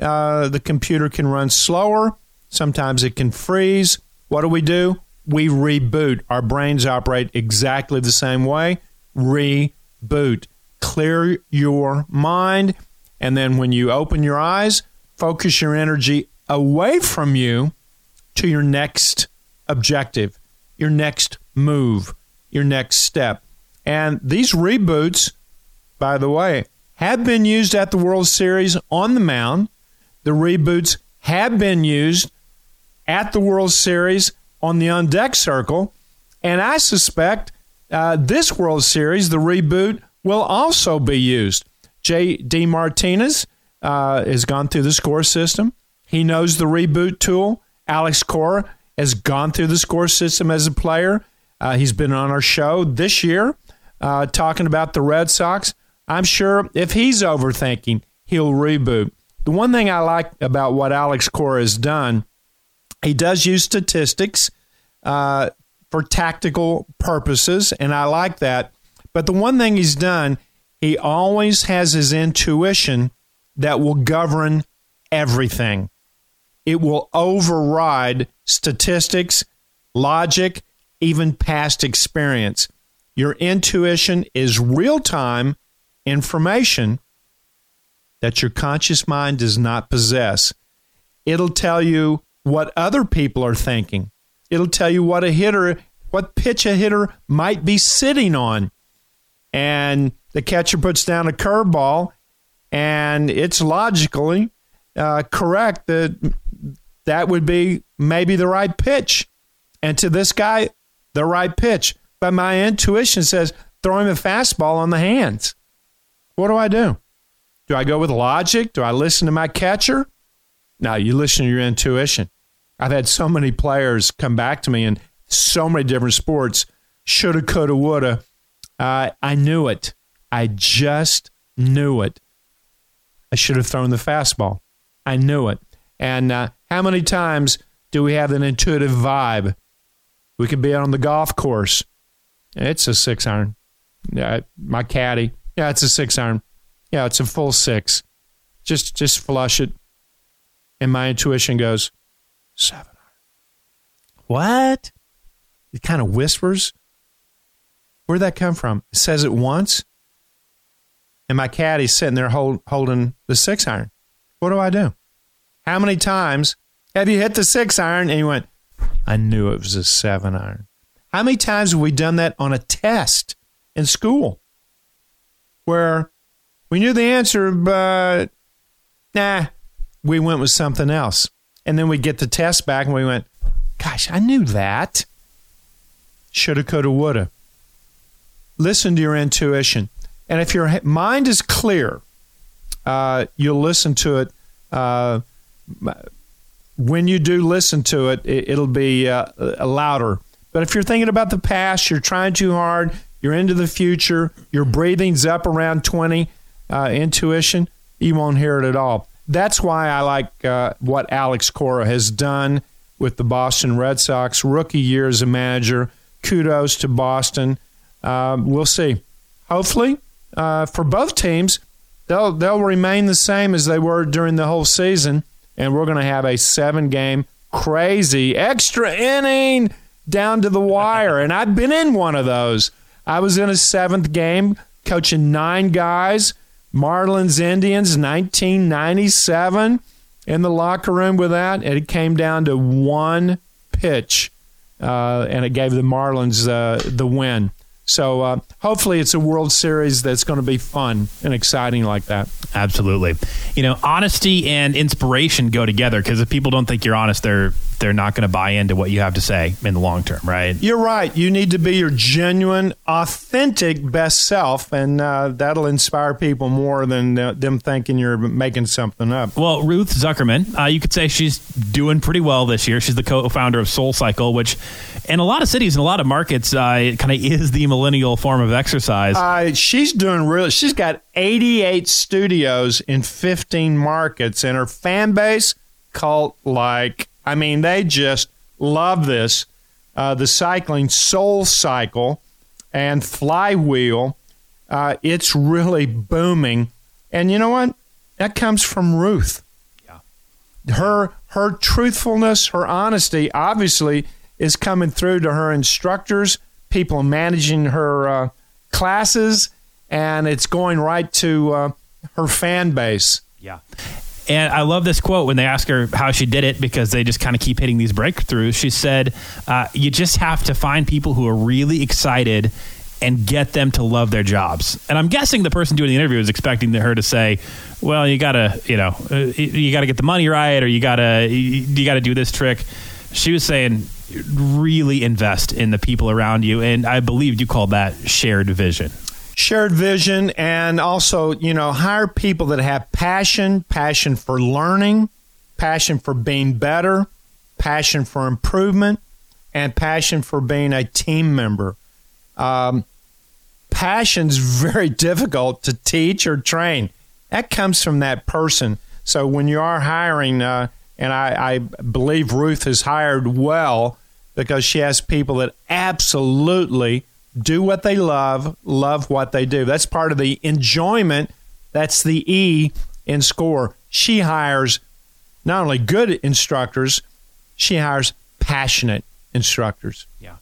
S4: uh, the computer can run slower. Sometimes it can freeze. What do we do? We reboot. Our brains operate exactly the same way. Reboot. Clear your mind. And then when you open your eyes, focus your energy away from you to your next objective, your next move, your next step. And these reboots, by the way, have been used at the World Series on the mound the reboots have been used at the World Series on the on deck circle. And I suspect uh, this World Series, the reboot, will also be used. J.D. Martinez uh, has gone through the score system. He knows the reboot tool. Alex Cora has gone through the score system as a player. Uh, he's been on our show this year uh, talking about the Red Sox. I'm sure if he's overthinking, he'll reboot. The one thing I like about what Alex Cora has done, he does use statistics uh, for tactical purposes, and I like that. But the one thing he's done, he always has his intuition that will govern everything. It will override statistics, logic, even past experience. Your intuition is real time information that your conscious mind does not possess. It'll tell you what other people are thinking. It'll tell you what a hitter, what pitch a hitter might be sitting on. And the catcher puts down a curveball, and it's logically uh, correct that that would be maybe the right pitch. And to this guy, the right pitch. But my intuition says throw him a fastball on the hands. What do I do? Do I go with logic? Do I listen to my catcher? No, you listen to your intuition. I've had so many players come back to me in so many different sports. Shoulda, coulda, woulda. Uh, I knew it. I just knew it. I should have thrown the fastball. I knew it. And uh, how many times do we have an intuitive vibe? We could be on the golf course. It's a six iron. Yeah, my caddy. Yeah, it's a six iron. Yeah, it's a full six. Just just flush it. And my intuition goes, seven. iron. What? It kind of whispers. Where'd that come from? It says it once. And my caddy's sitting there hold, holding the six iron. What do I do? How many times have you hit the six iron and you went, I knew it was a seven iron? How many times have we done that on a test in school where we knew the answer, but nah, we went with something else. And then we get the test back and we went, gosh, I knew that. Shoulda, coulda, woulda. listen to your intuition. And if your mind is clear, uh, you'll listen to it. Uh, when you do listen to it, it will be uh, louder. But if you're thinking about the past, you're trying too hard, you're into the future, your breathing's up around 20, uh, intuition, you won't hear it at all. That's why I like uh, what Alex Cora has done with the Boston Red Sox. Rookie year as a manager. Kudos to Boston. Um, we'll see. Hopefully, uh, for both teams, they'll they'll remain the same as they were during the whole season, and we're going to have a seven game crazy extra inning down to the wire. and I've been in one of those. I was in a seventh game coaching nine guys. Marlins Indians 1997 in the locker room with that. And it came down to one pitch, uh, and it gave the Marlins uh, the win. So uh, hopefully it's a World Series that's going to be fun and exciting like that.
S3: Absolutely. You know, honesty and inspiration go together because if people don't think you're honest, they're they're not going to buy into what you have to say in the long term, right?
S4: You're right. You need to be your genuine, authentic best self, and uh, that'll inspire people more than uh, them thinking you're making something up.
S3: Well, Ruth Zuckerman, uh, you could say she's doing pretty well this year. She's the co-founder of Soul Cycle, which in a lot of cities and a lot of markets, uh, it kind of is the millennial form of exercise.
S4: Uh, she's doing really. She's got 88 studios in 15 markets, and her fan base cult like I mean, they just love this. Uh, the cycling Soul Cycle and Flywheel, uh, it's really booming. And you know what? That comes from Ruth. Yeah. Her her truthfulness, her honesty, obviously, is coming through to her instructors, people managing her uh, classes, and it's going right to uh, her fan base.
S3: Yeah. And I love this quote when they ask her how she did it because they just kind of keep hitting these breakthroughs. She said, uh, You just have to find people who are really excited and get them to love their jobs. And I'm guessing the person doing the interview is expecting her to say, "Well, you gotta, you know, uh, you gotta get the money right, or you gotta, you gotta do this trick." She was saying, "Really invest in the people around you," and I believe you called that shared vision
S4: shared vision and also, you know, hire people that have passion, passion for learning, passion for being better, passion for improvement, and passion for being a team member. Um, passion's very difficult to teach or train. That comes from that person. So when you are hiring, uh, and I, I believe Ruth has hired well because she has people that absolutely do what they love, love what they do. That's part of the enjoyment. That's the E in SCORE. She hires not only good instructors, she hires passionate instructors.
S3: Yeah.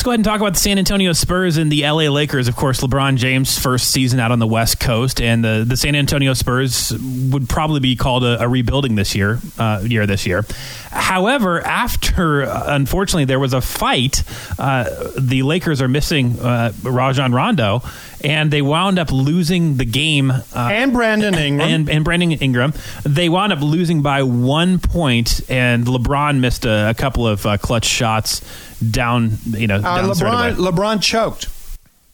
S3: Let's go ahead and talk about the San Antonio Spurs and the LA Lakers. Of course, LeBron James' first season out on the West Coast, and the, the San Antonio Spurs would probably be called a, a rebuilding this year, uh, year this year. However, after uh, unfortunately there was a fight, uh, the Lakers are missing uh, Rajon Rondo, and they wound up losing the game. Uh,
S4: and Brandon Ingram.
S3: And, and, Brandon Ingram. They wound up losing by one point, and LeBron missed a, a couple of uh, clutch shots down, you know, uh, down
S4: LeBron, LeBron choked.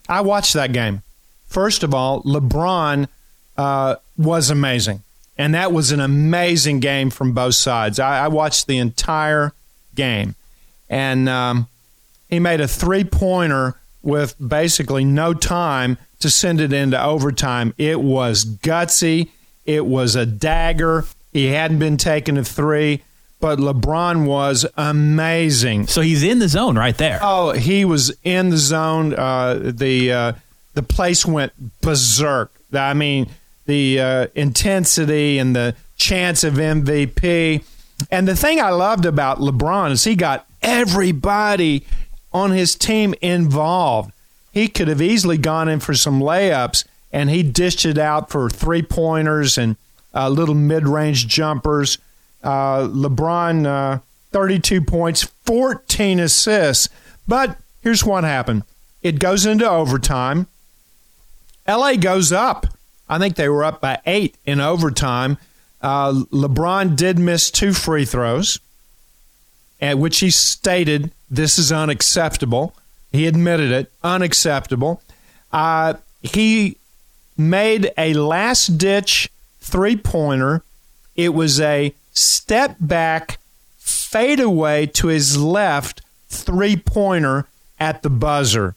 S4: I watched that game. First of all, LeBron uh, was amazing. And that was an amazing game from both sides. I, I watched the entire game. And um, he made a three pointer with basically no time to send it into overtime. It was gutsy, it was a dagger. He hadn't been taken a three but LeBron was amazing.
S3: So he's in the zone right there.
S4: Oh, he was in the zone. Uh, the uh, the place went berserk. I mean, the uh, intensity and the chance of MVP. And the thing I loved about LeBron is he got everybody on his team involved. He could have easily gone in for some layups, and he dished it out for three pointers and uh, little mid range jumpers. Uh, LeBron, uh, 32 points, 14 assists. But here's what happened it goes into overtime. LA goes up. I think they were up by eight in overtime. Uh, LeBron did miss two free throws, at which he stated this is unacceptable. He admitted it. Unacceptable. Uh, he made a last ditch three pointer. It was a step back, fade away to his left three pointer at the buzzer.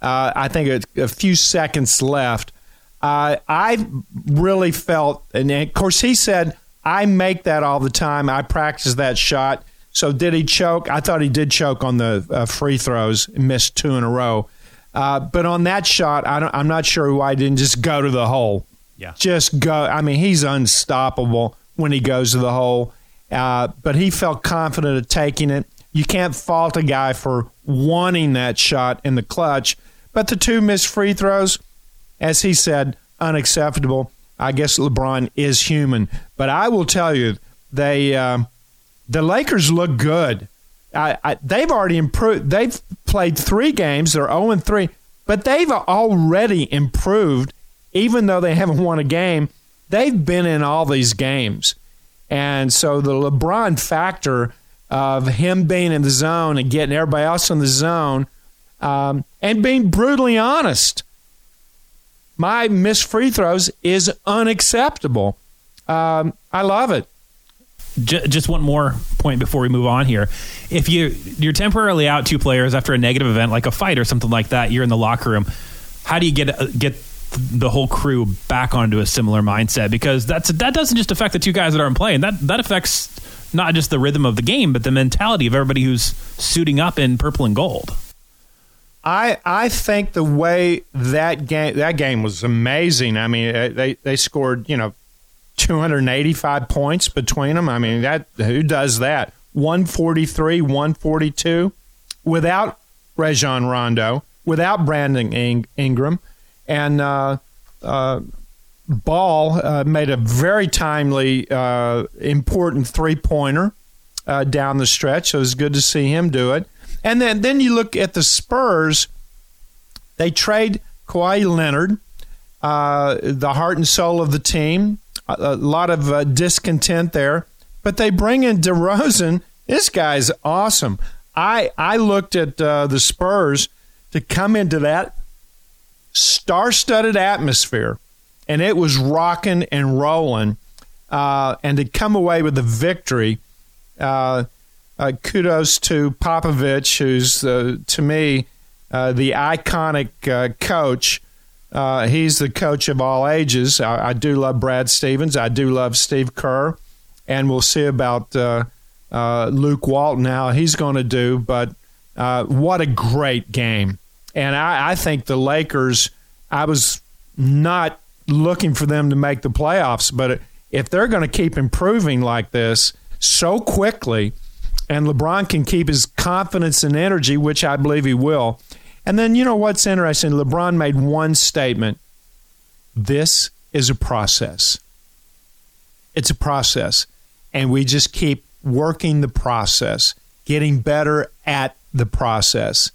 S4: Uh, I think a, a, few seconds left. Uh, I really felt, and of course, he said, I make that all the time. I practice that shot. So did he choke? I thought he did choke on the uh, free throws, missed two in a row. Uh, but on that shot, I am not sure why he didn't just go to the hole.
S3: Yeah,
S4: just go. I mean, he's unstoppable when he goes to the hole. Uh, but he felt confident of taking it. You can't fault a guy for wanting that shot in the clutch. But the two missed free throws, as he said, unacceptable. I guess LeBron is human. But I will tell you, they um, the Lakers look good. I, I, they've already improved. They've played three games. They're 0 3, but they've already improved, even though they haven't won a game. They've been in all these games. And so the LeBron factor of him being in the zone and getting everybody else in the zone um, and being brutally honest. My missed free throws is unacceptable. Um, I love it
S3: just one more point before we move on here. If you you're temporarily out two players after a negative event like a fight or something like that, you're in the locker room. How do you get uh, get the whole crew back onto a similar mindset? Because that's that doesn't just affect the two guys that aren't playing. That that affects not just the rhythm of the game, but the mentality of everybody who's suiting up in purple and gold.
S4: I I think the way that game that game was amazing. I mean, they they scored you know 285 points between them. I mean, that who does that? 143, 142 without Rajon Rondo, without Brandon Ingram, and uh, uh, Ball uh, made a very timely, important three pointer down the stretch. So it was good to see him do it. And then, then you look at the Spurs. They trade Kawhi Leonard, the heart and soul of the team a, lot of discontent there. But they bring in DeRozan. This guy's awesome. I I looked at uh, the Spurs to come into that star-studded atmosphere, and it was rocking and rolling. Uh, and to come away with the victory, uh, uh, kudos to Popovich, who's uh, to me the iconic coach uh, he's the coach of all ages. I, I, do love Brad Stevens. I do love Steve Kerr. And we'll see about uh, uh, Luke Walton, how he's going to do. But uh, what a great game. And I, I think the Lakers, I was not looking for them to make the playoffs, but if they're going to keep improving like this so quickly, and LeBron can keep his confidence and energy, which I believe he will, and then, you know what's interesting? LeBron made one statement this is a process. It's a process. And we just keep working the process, getting better at the process.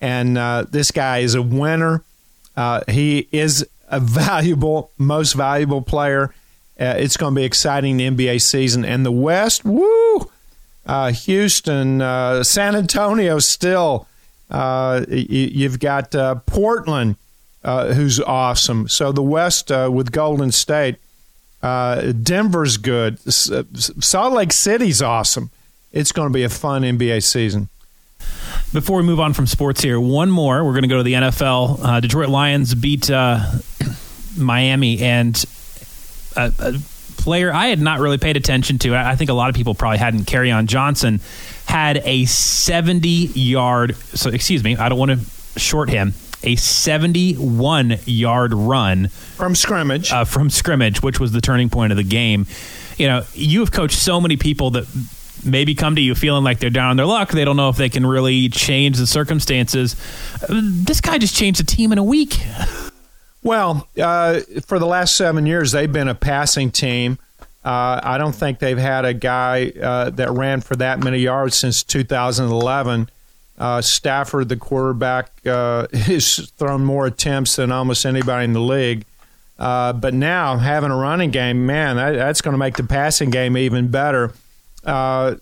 S4: And uh, this guy is a winner. Uh, he is a valuable, most valuable player. Uh, it's going to be exciting the NBA season. And the West, woo! Uh, Houston, uh, San Antonio still uh, you've got Portland, who's awesome. So the West with Golden State, uh, Denver's good. Salt Lake City's awesome. It's going to be a fun NBA season.
S3: Before we move on from sports here, one more. We're going to go to the NFL. Detroit Lions beat Miami, and a, a, player I had not really paid attention to. I think a lot of people probably hadn't. Kerryon Johnson had a 70 yard, so excuse me, I don't want to short him, a 71 yard run
S4: from scrimmage.
S3: Uh, from scrimmage, which was the turning point of the game. You know, you have coached so many people that maybe come to you feeling like they're down on their luck. They don't know if they can really change the circumstances. This guy just changed the team in a week.
S4: Well, uh, for the last seven years, they've been a passing team. Uh, I don't think they've had a guy uh, that ran for that many yards since 2011. Uh, Stafford, the quarterback, uh, has thrown more attempts than almost anybody in the league. Uh, but now having a running game, man, that, that's going to make the passing game even better. Uh,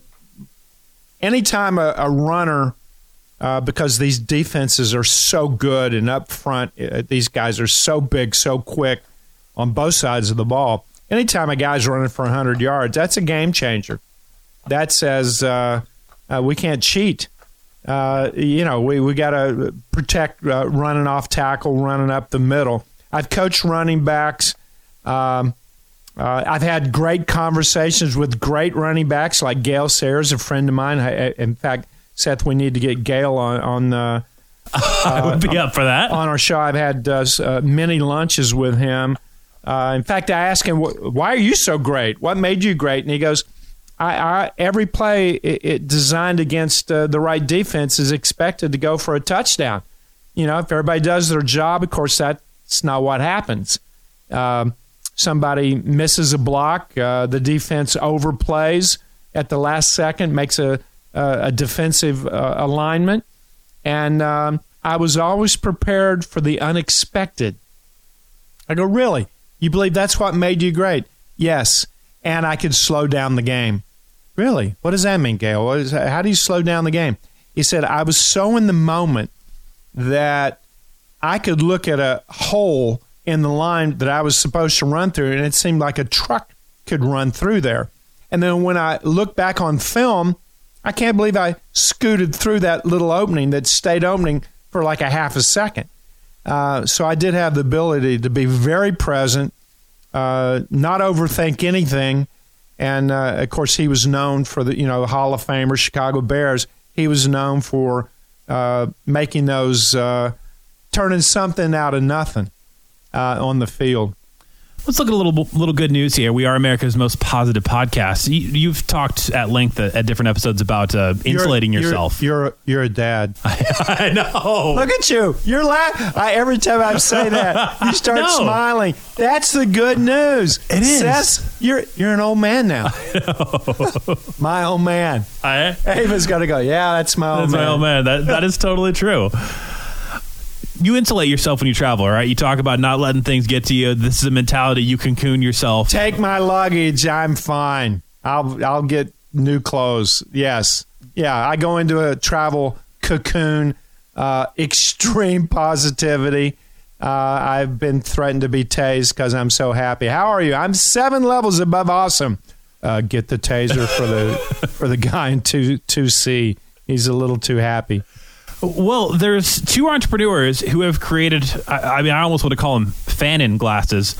S4: anytime a, a runner uh, because these defenses are so good and up front, uh, these guys are so big, so quick on both sides of the ball. Anytime a guy's running for 100 yards, that's a game changer. That says uh, uh we can't cheat. Uh, you know, we, we got to protect running off tackle, running up the middle. I've coached running backs. Um, I've had great conversations with great running backs like Gale Sayers, a friend of mine. I, in fact, Seth, we need to get Gale on on. Uh,
S3: I would be up for that
S4: on our show. I've had uh, uh, many lunches with him. Uh, in fact, I asked him, "Why are you so great? What made you great?" And he goes, I, I, every play it, it designed against uh, the right defense is expected to go for a touchdown. You know, if everybody does their job, of course that's not what happens. Um, somebody misses a block, uh, the defense overplays at the last second, makes a uh, a defensive uh, alignment, and um, I was always prepared for the unexpected. I go, really? You believe that's what made you great? Yes, and I could slow down the game. Really? What does that mean, Gale? Is, how do you slow down the game? He said, I was so in the moment that I could look at a hole in the line that I was supposed to run through, and it seemed like a truck could run through there. And then when I look back on film, I can't believe I scooted through that little opening that stayed opening for like a half a second. Uh, so I did have the ability to be very present, uh, not overthink anything, and uh, of course he was known for the you know Hall of Famer Chicago Bears. He was known for uh, making those uh, turning something out of nothing uh, on the field.
S3: Let's look at a little little good news here. We are America's most positive podcast. You, have talked at length at, at, different episodes about uh, insulating
S4: you're,
S3: yourself.
S4: You're you're, you're a dad.
S3: I, know.
S4: Look at you. You're laughing. every time I say that, you start no. smiling. That's the good news.
S3: It is.
S4: Seth, you're you're an old man now. my old man.
S3: I,
S4: Ava's got to go. Yeah, that's my old
S3: that's
S4: man.
S3: my old man. That that is totally true you insulate yourself when you travel, right? You talk about not letting things get to you. This is a mentality you cocoon yourself.
S4: Take my luggage. I'm fine. I'll I'll get new clothes. Yes. Yeah, I go into a travel cocoon, uh, extreme positivity. Uh, I've been threatened to be tased because I'm so happy. How are you? I'm seven levels above awesome. Uh, get the taser for the for the guy in two two C. He's a little too happy.
S3: Well, there's two entrepreneurs who have created. I, I mean, I almost want to call them Fannin glasses.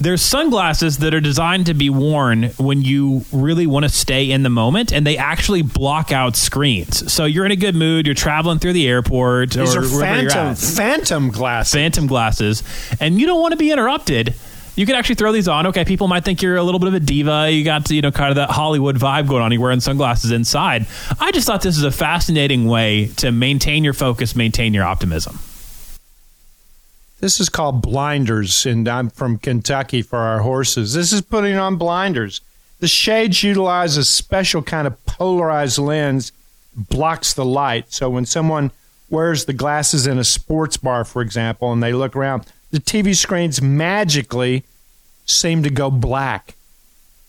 S3: There's sunglasses that are designed to be worn when you really want to stay in the moment, and they actually block out screens. So you're in a good mood. You're traveling through the airport.
S4: These are phantom phantom glasses.
S3: Phantom glasses, and you don't want to be interrupted you could actually throw these on. Okay, people might think you're a little bit of a diva. You got you know kind of that Hollywood vibe going on. You're wearing sunglasses inside. I just thought this is a fascinating way to maintain your focus, maintain your optimism.
S4: This is called blinders, and I'm from Kentucky for our horses. This is putting on blinders. The shades utilize a special kind of polarized lens, blocks the light. So when someone wears the glasses in a sports bar, for example, and they look around, the TV screens magically seem to go black.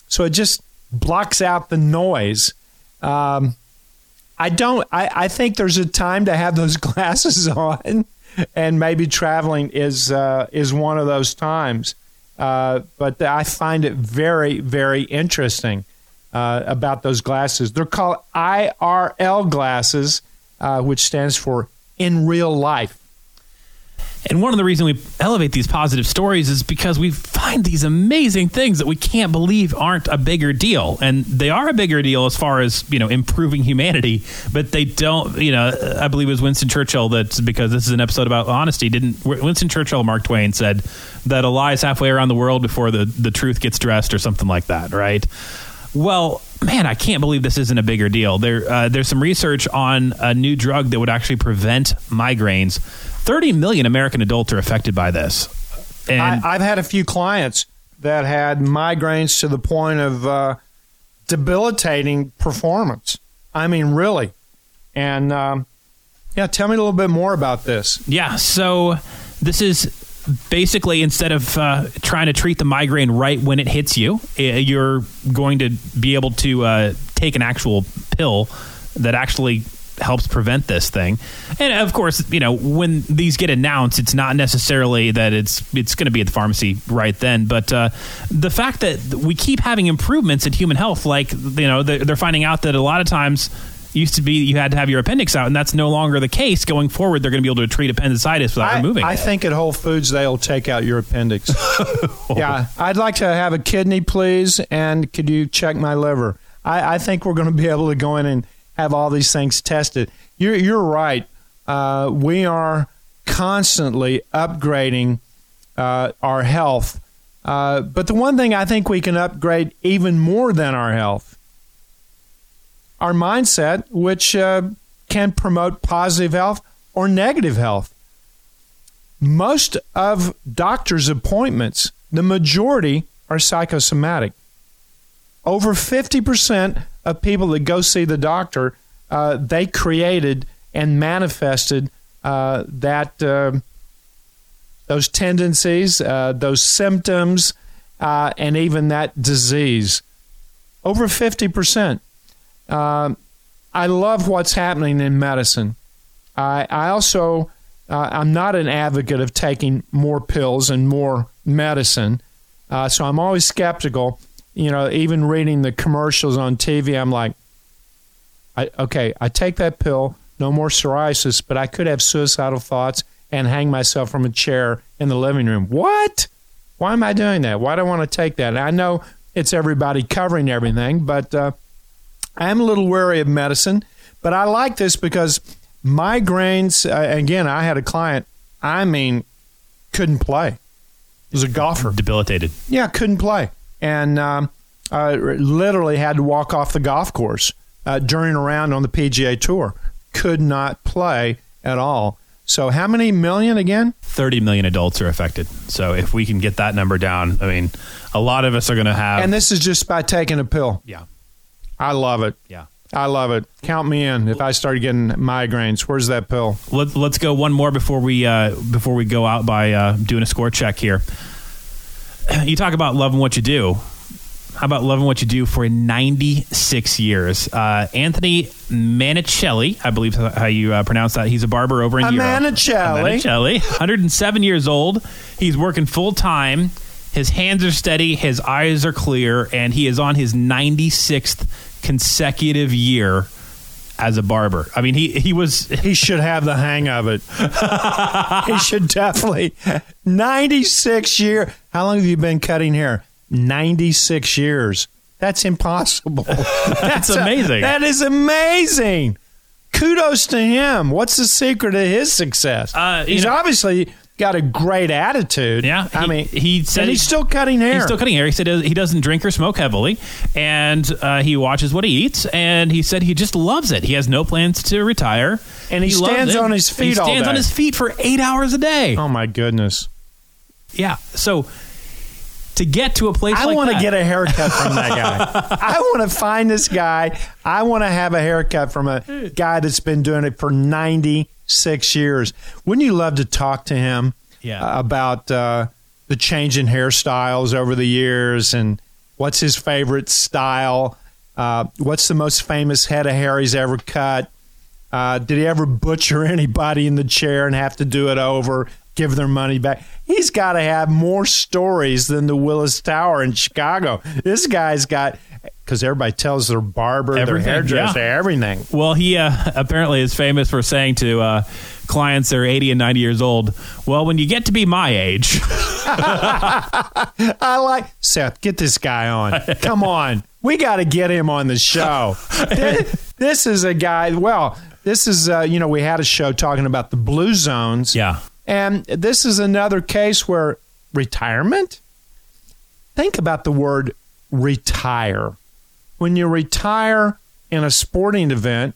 S4: So it just blocks out the noise. Um, I don't. I, I think there's a time to have those glasses on, and maybe traveling is uh, is one of those times. Uh, but I find it very very interesting uh, about those glasses. They're called IRL glasses, uh, which stands for in real life.
S3: And one of the reasons we elevate these positive stories is because we find these amazing things that we can't believe aren't a bigger deal. And they are a bigger deal as far as, you know, improving humanity, but they don't, you know, I believe it was Winston Churchill that because this is an episode about honesty, didn't Winston Churchill, Mark Twain said that a lie is halfway around the world before the, the truth gets dressed or something like that, right? Well, man, I can't believe this isn't a bigger deal. There, uh, there's some research on a new drug that would actually prevent migraines 30 million American adults are affected by this.
S4: And I, have had a few clients that had migraines to the point of uh, debilitating performance. I mean, really. And um, yeah, tell me a little bit more about this.
S3: Yeah, so this is basically instead of uh, trying to treat the migraine right when it hits you, you're going to be able to uh, take an actual pill that actually helps prevent this thing. And of course, you know, when these get announced, it's not necessarily that it's it's going to be at the pharmacy right then, but uh, the fact that we keep having improvements in human health, like you know, they're, they're finding out that a lot of times used to be you had to have your appendix out, and that's no longer the case. Going forward, they're going to be able to treat appendicitis without
S4: I,
S3: removing
S4: I
S3: it.
S4: think at Whole Foods they'll take out your appendix. yeah, I'd like to have a kidney, please, and could you check my liver? I, I think we're going to be able to go in and have all these things tested. You're, you're right. Uh, we are constantly upgrading uh, our health. Uh, but the one thing I think we can upgrade even more than our health, our mindset, which uh, can promote positive health or negative health. Most of doctors' appointments, the majority are psychosomatic. Over 50% of people that go see the doctor, uh, they created and manifested uh, that uh, those tendencies, those symptoms, uh, and even that disease. Over 50%. Um, I love what's happening in medicine. I, I also, uh, I'm not an advocate of taking more pills and more medicine. Uh, so I'm always skeptical. You know, even reading the commercials on TV, I'm like, I, okay, I take that pill, no more psoriasis, but I could have suicidal thoughts and hang myself from a chair in the living room. What? Why am I doing that? Why do I want to take that? And I know it's everybody covering everything, but uh, I'm a little wary of medicine. But I like this because migraines, uh, again, I had a client, I mean, couldn't play. He was a golfer.
S3: Debilitated.
S4: Yeah, couldn't play. And um, uh, literally had to walk off the golf course uh, during a round on the PGA Tour. Could not play at all. So, how many million again?
S3: 30 million adults are affected. So if we can get that number down, I mean, a lot of us are going to have.
S4: And this is just by taking a pill.
S3: yeah,
S4: I love it.
S3: yeah.
S4: I love it. Count me in if I start getting migraines. Where's that pill?
S3: Let, let's go one more before we uh, before we go out by uh, doing a score check here. You talk about loving what you do. How about loving what you do for 96 years? Uh, Anthony Mancinelli, I believe how you uh, pronounce that. He's a barber over in
S4: A
S3: Europe.
S4: Mancinelli.
S3: Mancinelli, 107 years old. He's working full time. His hands are steady. His eyes are clear, and he is on his 96th consecutive year as a barber. I mean, he he was
S4: He should have the hang of it. he should definitely. 96 year. How long have you been cutting hair? 96 years. That's impossible. That's
S3: amazing.
S4: that is amazing. Kudos to him. What's the secret of his success?
S3: Uh,
S4: he's
S3: know-
S4: obviously got a great attitude.
S3: Yeah,
S4: I
S3: he-
S4: mean,
S3: he said
S4: he's still cutting hair.
S3: He's still cutting hair. He said he doesn't drink or smoke heavily, and uh, he watches what he eats. And he said he just loves it. He has no plans to retire,
S4: And he
S3: loves
S4: stands on his feet
S3: He stands on his feet for eight hours a day.
S4: oh my goodness.
S3: Yeah. So to get to a place,
S4: I
S3: like
S4: want to get a haircut from that guy. I want to find this guy. I want to have a haircut from a guy that's been doing it for 96 years. Wouldn't you love to talk to him
S3: Yeah.
S4: about uh, the change in hairstyles over the years and what's his favorite style? Uh, what's the most famous head of hair he's ever cut? Uh, did he ever butcher anybody in the chair and have to do it over, give their money back? He's got to have more stories than the Willis Tower in Chicago. This guy's got, because everybody tells their barber,
S3: Everything,
S4: their hairdresser,
S3: yeah.
S4: everything.
S3: Well, he uh, apparently is famous for saying to uh, clients that are 80 and 90 years old, well, when you get to be my age,
S4: I like Seth. Get this guy on. Come on, we got to get him on the show. this, this is a guy. Well, this is uh, you know we had a show talking about the blue zones.
S3: yeah.
S4: And this is another case where retirement. Think about the word retire. When you retire in a sporting event,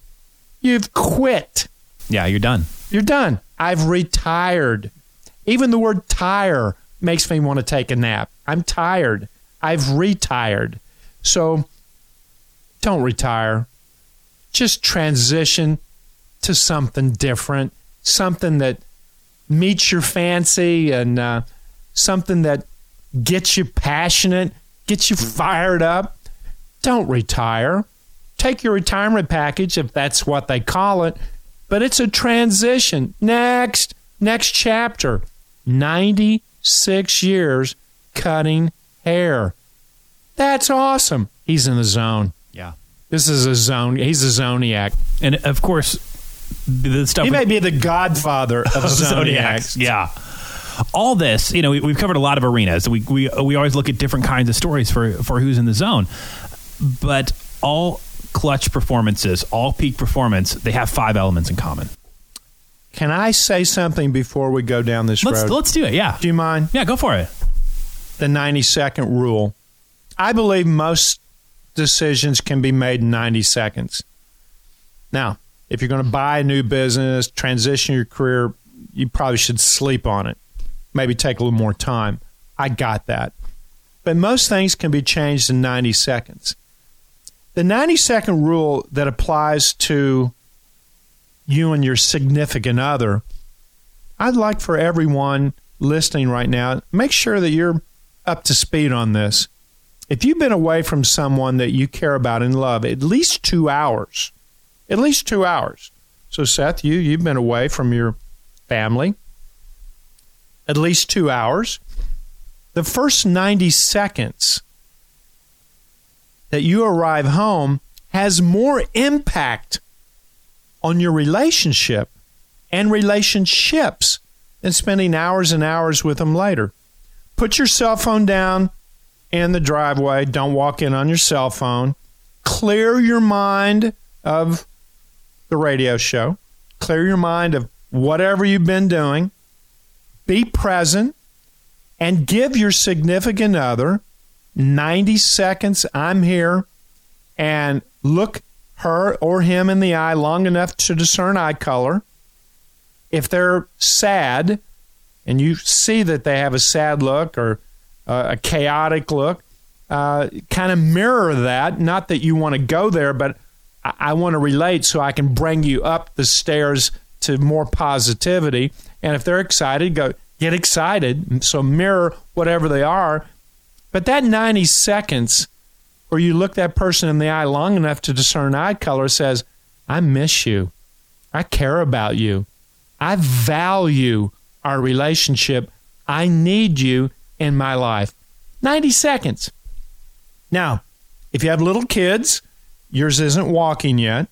S4: you've quit.
S3: Yeah, you're done.
S4: You're done. I've retired. Even the word tire makes me want to take a nap. I'm tired. I've retired. So don't retire. Just transition to something different, something that meets your fancy and uh, something that gets you passionate, gets you fired up. Don't retire. take your retirement package if that's what they call it, but it's a transition. Next, next chapter 96 years cutting hair. That's awesome. He's in the zone.
S3: Yeah.
S4: This is a zone. He's a zoniac.
S3: And of course, the stuff.
S4: He may be the godfather of zoniacs
S3: Yeah. All this, you know, we, have covered a lot of arenas. We, we we always look at different kinds of stories for for who's in the zone, but all clutch performances, all peak performance, they have five elements in common.
S4: Can I say something before we go down this
S3: let's,
S4: road?
S3: Let's do it. Yeah.
S4: Do you mind?
S3: Yeah, go for it.
S4: The 90 second rule. I believe most decisions can be made in 90 seconds. Now, if you're going to buy a new business, transition your career, you probably should sleep on it. Maybe take a little more time. I got that. But most things can be changed in 90 seconds. The 90 second rule that applies to you and your significant other, I'd like for everyone listening right now, make sure that you're up to speed on this. If you've been away from someone that you care about and love at least two hours, at least two hours. So, Seth, you, you've been away from your family at least two hours. The first 90 seconds that you arrive home has more impact on your relationship and relationships than spending hours and hours with them later. Put your cell phone down in the driveway. Don't walk in on your cell phone. Clear your mind of the radio show. Clear your mind of whatever you've been doing. Be present and give your significant other 90 seconds. I'm here and look her or him in the eye long enough to discern eye color. If they're sad and you see that they have a sad look or a chaotic look, uh, kind of mirror that. Not that you want to go there, but I, want to relate so I can bring you up the stairs to more positivity. And if they're excited, go get excited. So mirror whatever they are. But that 90 seconds where you look that person in the eye long enough to discern eye color says, I miss you. I care about you. I value our relationship. I need you in my life. 90 seconds. Now, if you have little kids, yours isn't walking yet.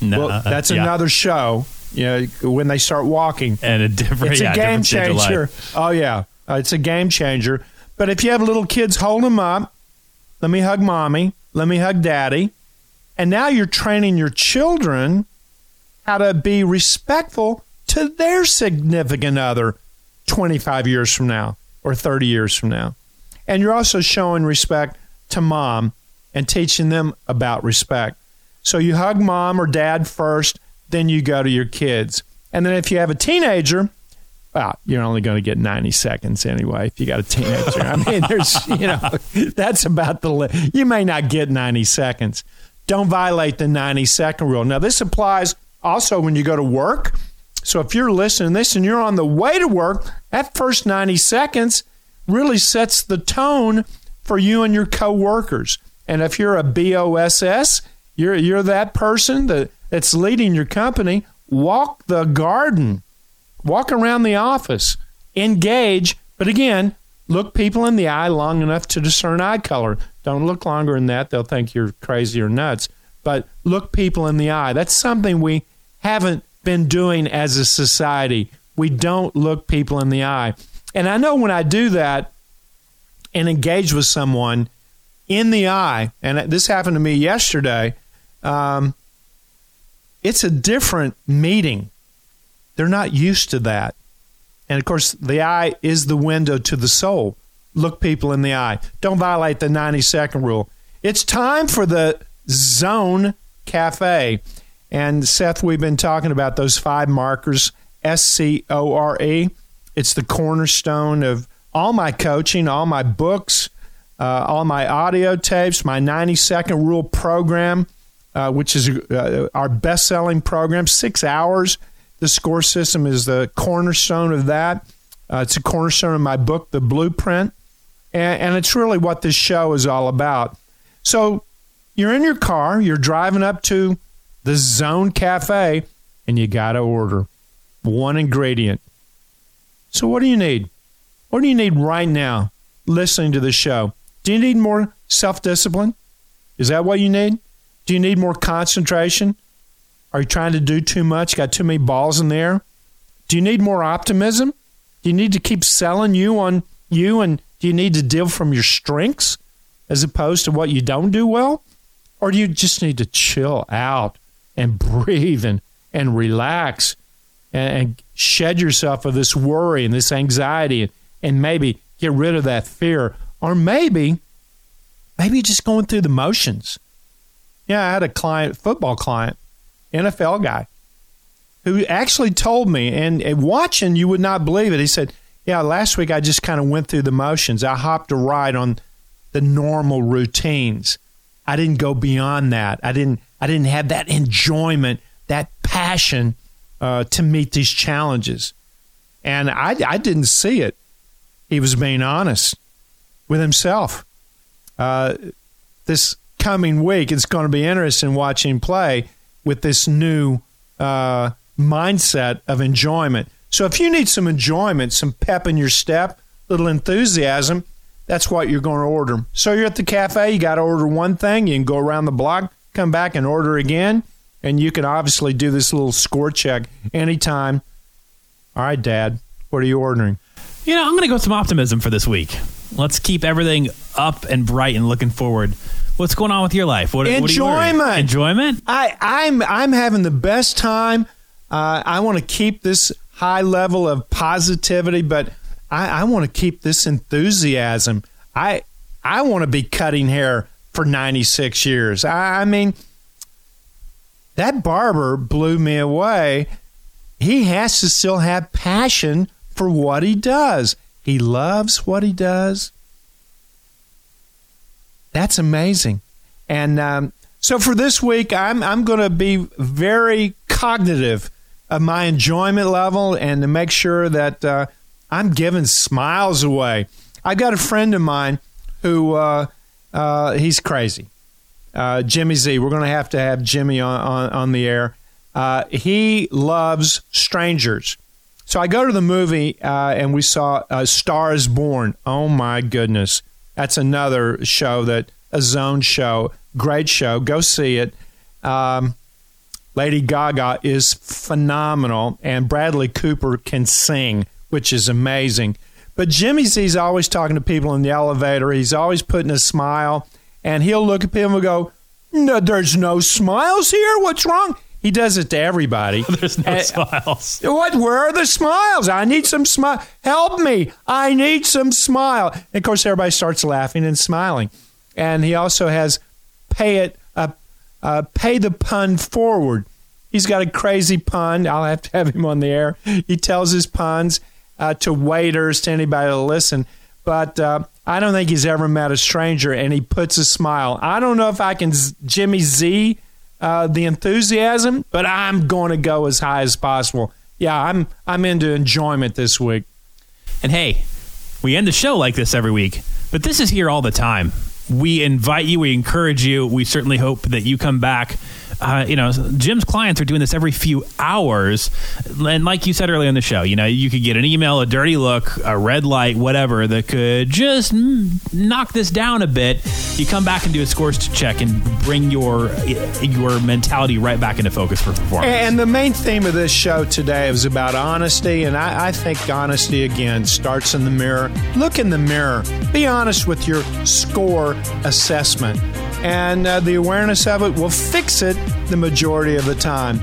S3: No,
S4: well, that's yeah. another show. Know, when they start walking,
S3: and a different,
S4: it's
S3: yeah,
S4: a game changer. Oh yeah, uh, it's a game changer. But if you have little kids, hold them up. Let me hug mommy. Let me hug daddy. And now you're training your children how to be respectful to their significant other 25 years from now or 30 years from now. And you're also showing respect to mom and teaching them about respect. So you hug mom or dad first, then you go to your kids. And then if you have a teenager, well, you're only going to get 90 seconds anyway if you got a teenager. I mean, there's, you know, that's about the, li- you may not get 90 seconds. Don't violate the 90 second rule. Now, this applies also when you go to work. So if you're listening to this and you're on the way to work, that first 90 seconds really sets the tone for you and your coworkers. And if you're a BOSS, you're you're that person that, that's leading your company, walk the garden. Walk around the office. Engage, but again, look people in the eye long enough to discern eye color. Don't look longer than that, they'll think you're crazy or nuts. But look people in the eye. That's something we haven't been doing as a society. We don't look people in the eye. And I know when I do that and engage with someone in the eye, and this happened to me yesterday, um, it's a different meeting. They're not used to that. And of course, the eye is the window to the soul. Look people in the eye. Don't violate the 90 second rule. It's time for the Zone Cafe. And Seth, we've been talking about those five markers S C O R E. It's the cornerstone of all my coaching, all my books, uh, all my audio tapes, my 90 second rule program, uh, which is uh, our best selling program, six hours. The score system is the cornerstone of that. Uh, it's a cornerstone of my book, The Blueprint. And, and it's really what this show is all about. So you're in your car, you're driving up to the Zone Cafe, and you got to order one ingredient. So, what do you need? What do you need right now listening to the show? Do you need more self discipline? Is that what you need? Do you need more concentration? Are you trying to do too much? Got too many balls in the air? Do you need more optimism? Do you need to keep selling you on you? And do you need to deal from your strengths as opposed to what you don't do well? Or do you just need to chill out and breathe and, and relax and, and shed yourself of this worry and this anxiety and, and maybe get rid of that fear? Or maybe, maybe just going through the motions. Yeah, I had a client, football client, NFL guy, who actually told me, and, and watching, you would not believe it. He said, Yeah, last week I just kind of went through the motions. I hopped a ride on the normal routines. I didn't go beyond that. I didn't. I didn't have that enjoyment, that passion uh, to meet these challenges, and I, I didn't see it. He was being honest with himself. Uh, this coming week, it's going to be interesting watching play with this new uh, mindset of enjoyment. So, if you need some enjoyment, some pep in your step, little enthusiasm, that's what you're going to order. So you're at the cafe, you got to order one thing, you can go around the block, come back and order again, and you can obviously do this little score check anytime. All right, Dad, what are you ordering?
S3: You know, I'm going to go with some optimism for this week. Let's keep everything up and bright and looking forward. What's going on with your life? What,
S4: Enjoyment.
S3: What Enjoyment.
S4: I, I'm I'm having the best time. Uh, I want to keep this high level of positivity, but I, I want to keep this enthusiasm. I I want to be cutting hair for 96 years. I, I mean, that barber blew me away. He has to still have passion for what he does. He loves what he does. That's amazing. And um, so for this week, I'm I'm going to be very cognitive of my enjoyment level and to make sure that uh, I'm giving smiles away. I've got a friend of mine who uh, uh, he's crazy. Uh, Jimmy Z. We're going to have to have Jimmy on, on, on the air. Uh, he loves strangers. So I go to the movie uh, and we saw uh, Stars Born. Oh my goodness. That's another show that a zone show. Great show. Go see it. Um, Lady Gaga is phenomenal, and Bradley Cooper can sing which is amazing. But Jimmy Z's always talking to people in the elevator. He's always putting a smile, and he'll look at people and go, no, "There's no smiles here. What's wrong?" He does it to everybody.
S3: There's no and, smiles.
S4: What? Where are the smiles? I need some smile. Help me! I need some smile. And of course, everybody starts laughing and smiling. And he also has pay it, uh, uh, pay the pun forward. He's got a crazy pun. I'll have to have him on the air. He tells his puns uh, to waiters, to anybody to listen. But uh, I don't think he's ever met a stranger and he puts a smile. I don't know if I can Jimmy Z uh, the enthusiasm, but I'm going to go as high as possible. Yeah, I'm I'm into enjoyment this week.
S3: And hey, we end the show like this every week, but this is here all the time. We invite you, we encourage you. We certainly hope that you come back uh, you know, Jim's clients are doing this every few hours. And like you said earlier in the show, you know, you could get an email, a dirty look, a red light, whatever that could just knock this down a bit. You come back and do a scores to check and bring your your mentality right back into focus for performance.
S4: And the main theme of this show today is about honesty. And I, I think honesty, again, starts in the mirror. Look in the mirror. Be honest with your score assessment and uh, the awareness of it will fix it the majority of the time.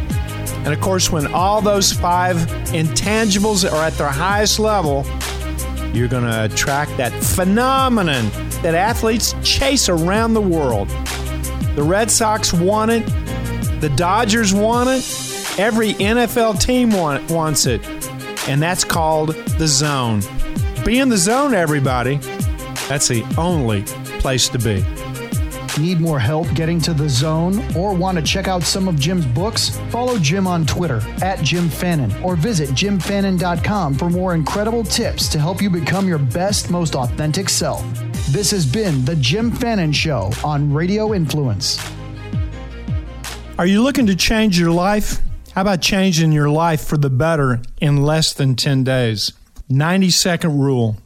S4: And of course, when all those five intangibles are at their highest level, you're going to attract that phenomenon that athletes chase around the world. The Red Sox want it, the Dodgers want it, every NFL team want, wants it, and that's called the zone. Be in the zone, everybody. That's the only place to be.
S2: Need more help getting to the zone or want to check out some of Jim's books? Follow Jim on Twitter at Jim Fannin or visit jimfannin.com for more incredible tips to help you become your best, most authentic self. This has been The Jim Fannin Show on Radio Influence.
S4: Are you looking to change your life? How about changing your life for the better in less than 10 days? 90 Second Rule.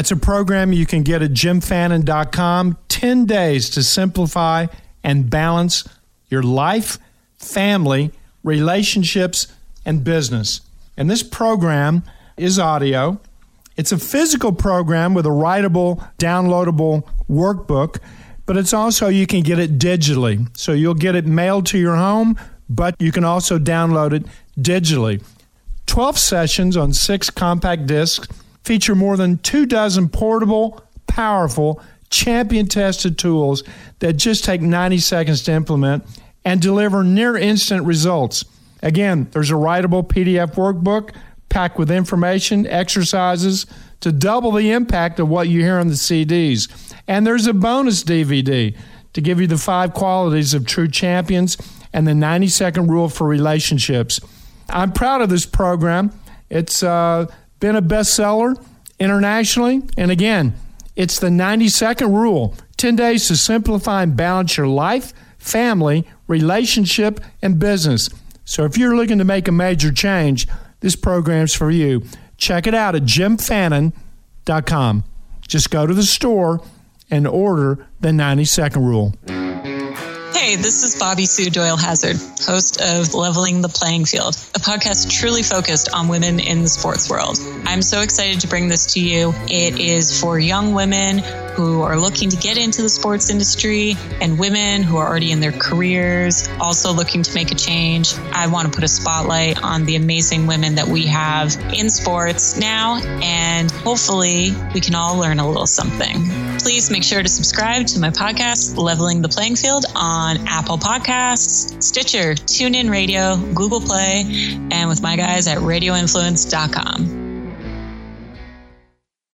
S4: That's a program you can get at jimfannin.com. 10 days to simplify and balance your life, family, relationships, and business. And this program is audio. It's a physical program with a writable, downloadable workbook, but it's also you can get it digitally. So you'll get it mailed to your home, but you can also download it digitally. 12 sessions on six compact discs feature more than two dozen portable, powerful, champion tested tools that just take 90 seconds to implement and deliver near instant results. Again, there's a writable PDF workbook packed with information, exercises to double the impact of what you hear on the CDs. And there's a bonus DVD to give you the five qualities of true champions and the 90 second rule for relationships. I'm proud of this program. It's uh, been a bestseller internationally. And again, it's the 90 second rule 10 days to simplify and balance your life, family, relationship, and business. So if you're looking to make a major change, this program's for you. Check it out at jimfannin.com. Just go to the store and order the 90 second rule.
S1: Hey, this is Bobby Sue Doyle Hazard, host of Leveling the Playing Field, a podcast truly focused on women in the sports world. I'm so excited to bring this to you. It is for young women who are looking to get into the sports industry and women who are already in their careers, also looking to make a change. I want to put a spotlight on the amazing women that we have in sports now, and hopefully we can all learn a little something. Please make sure to subscribe to my podcast, Leveling the Playing Field, on Apple Podcasts, Stitcher, TuneIn Radio, Google Play, and with my guys at radioinfluence.com.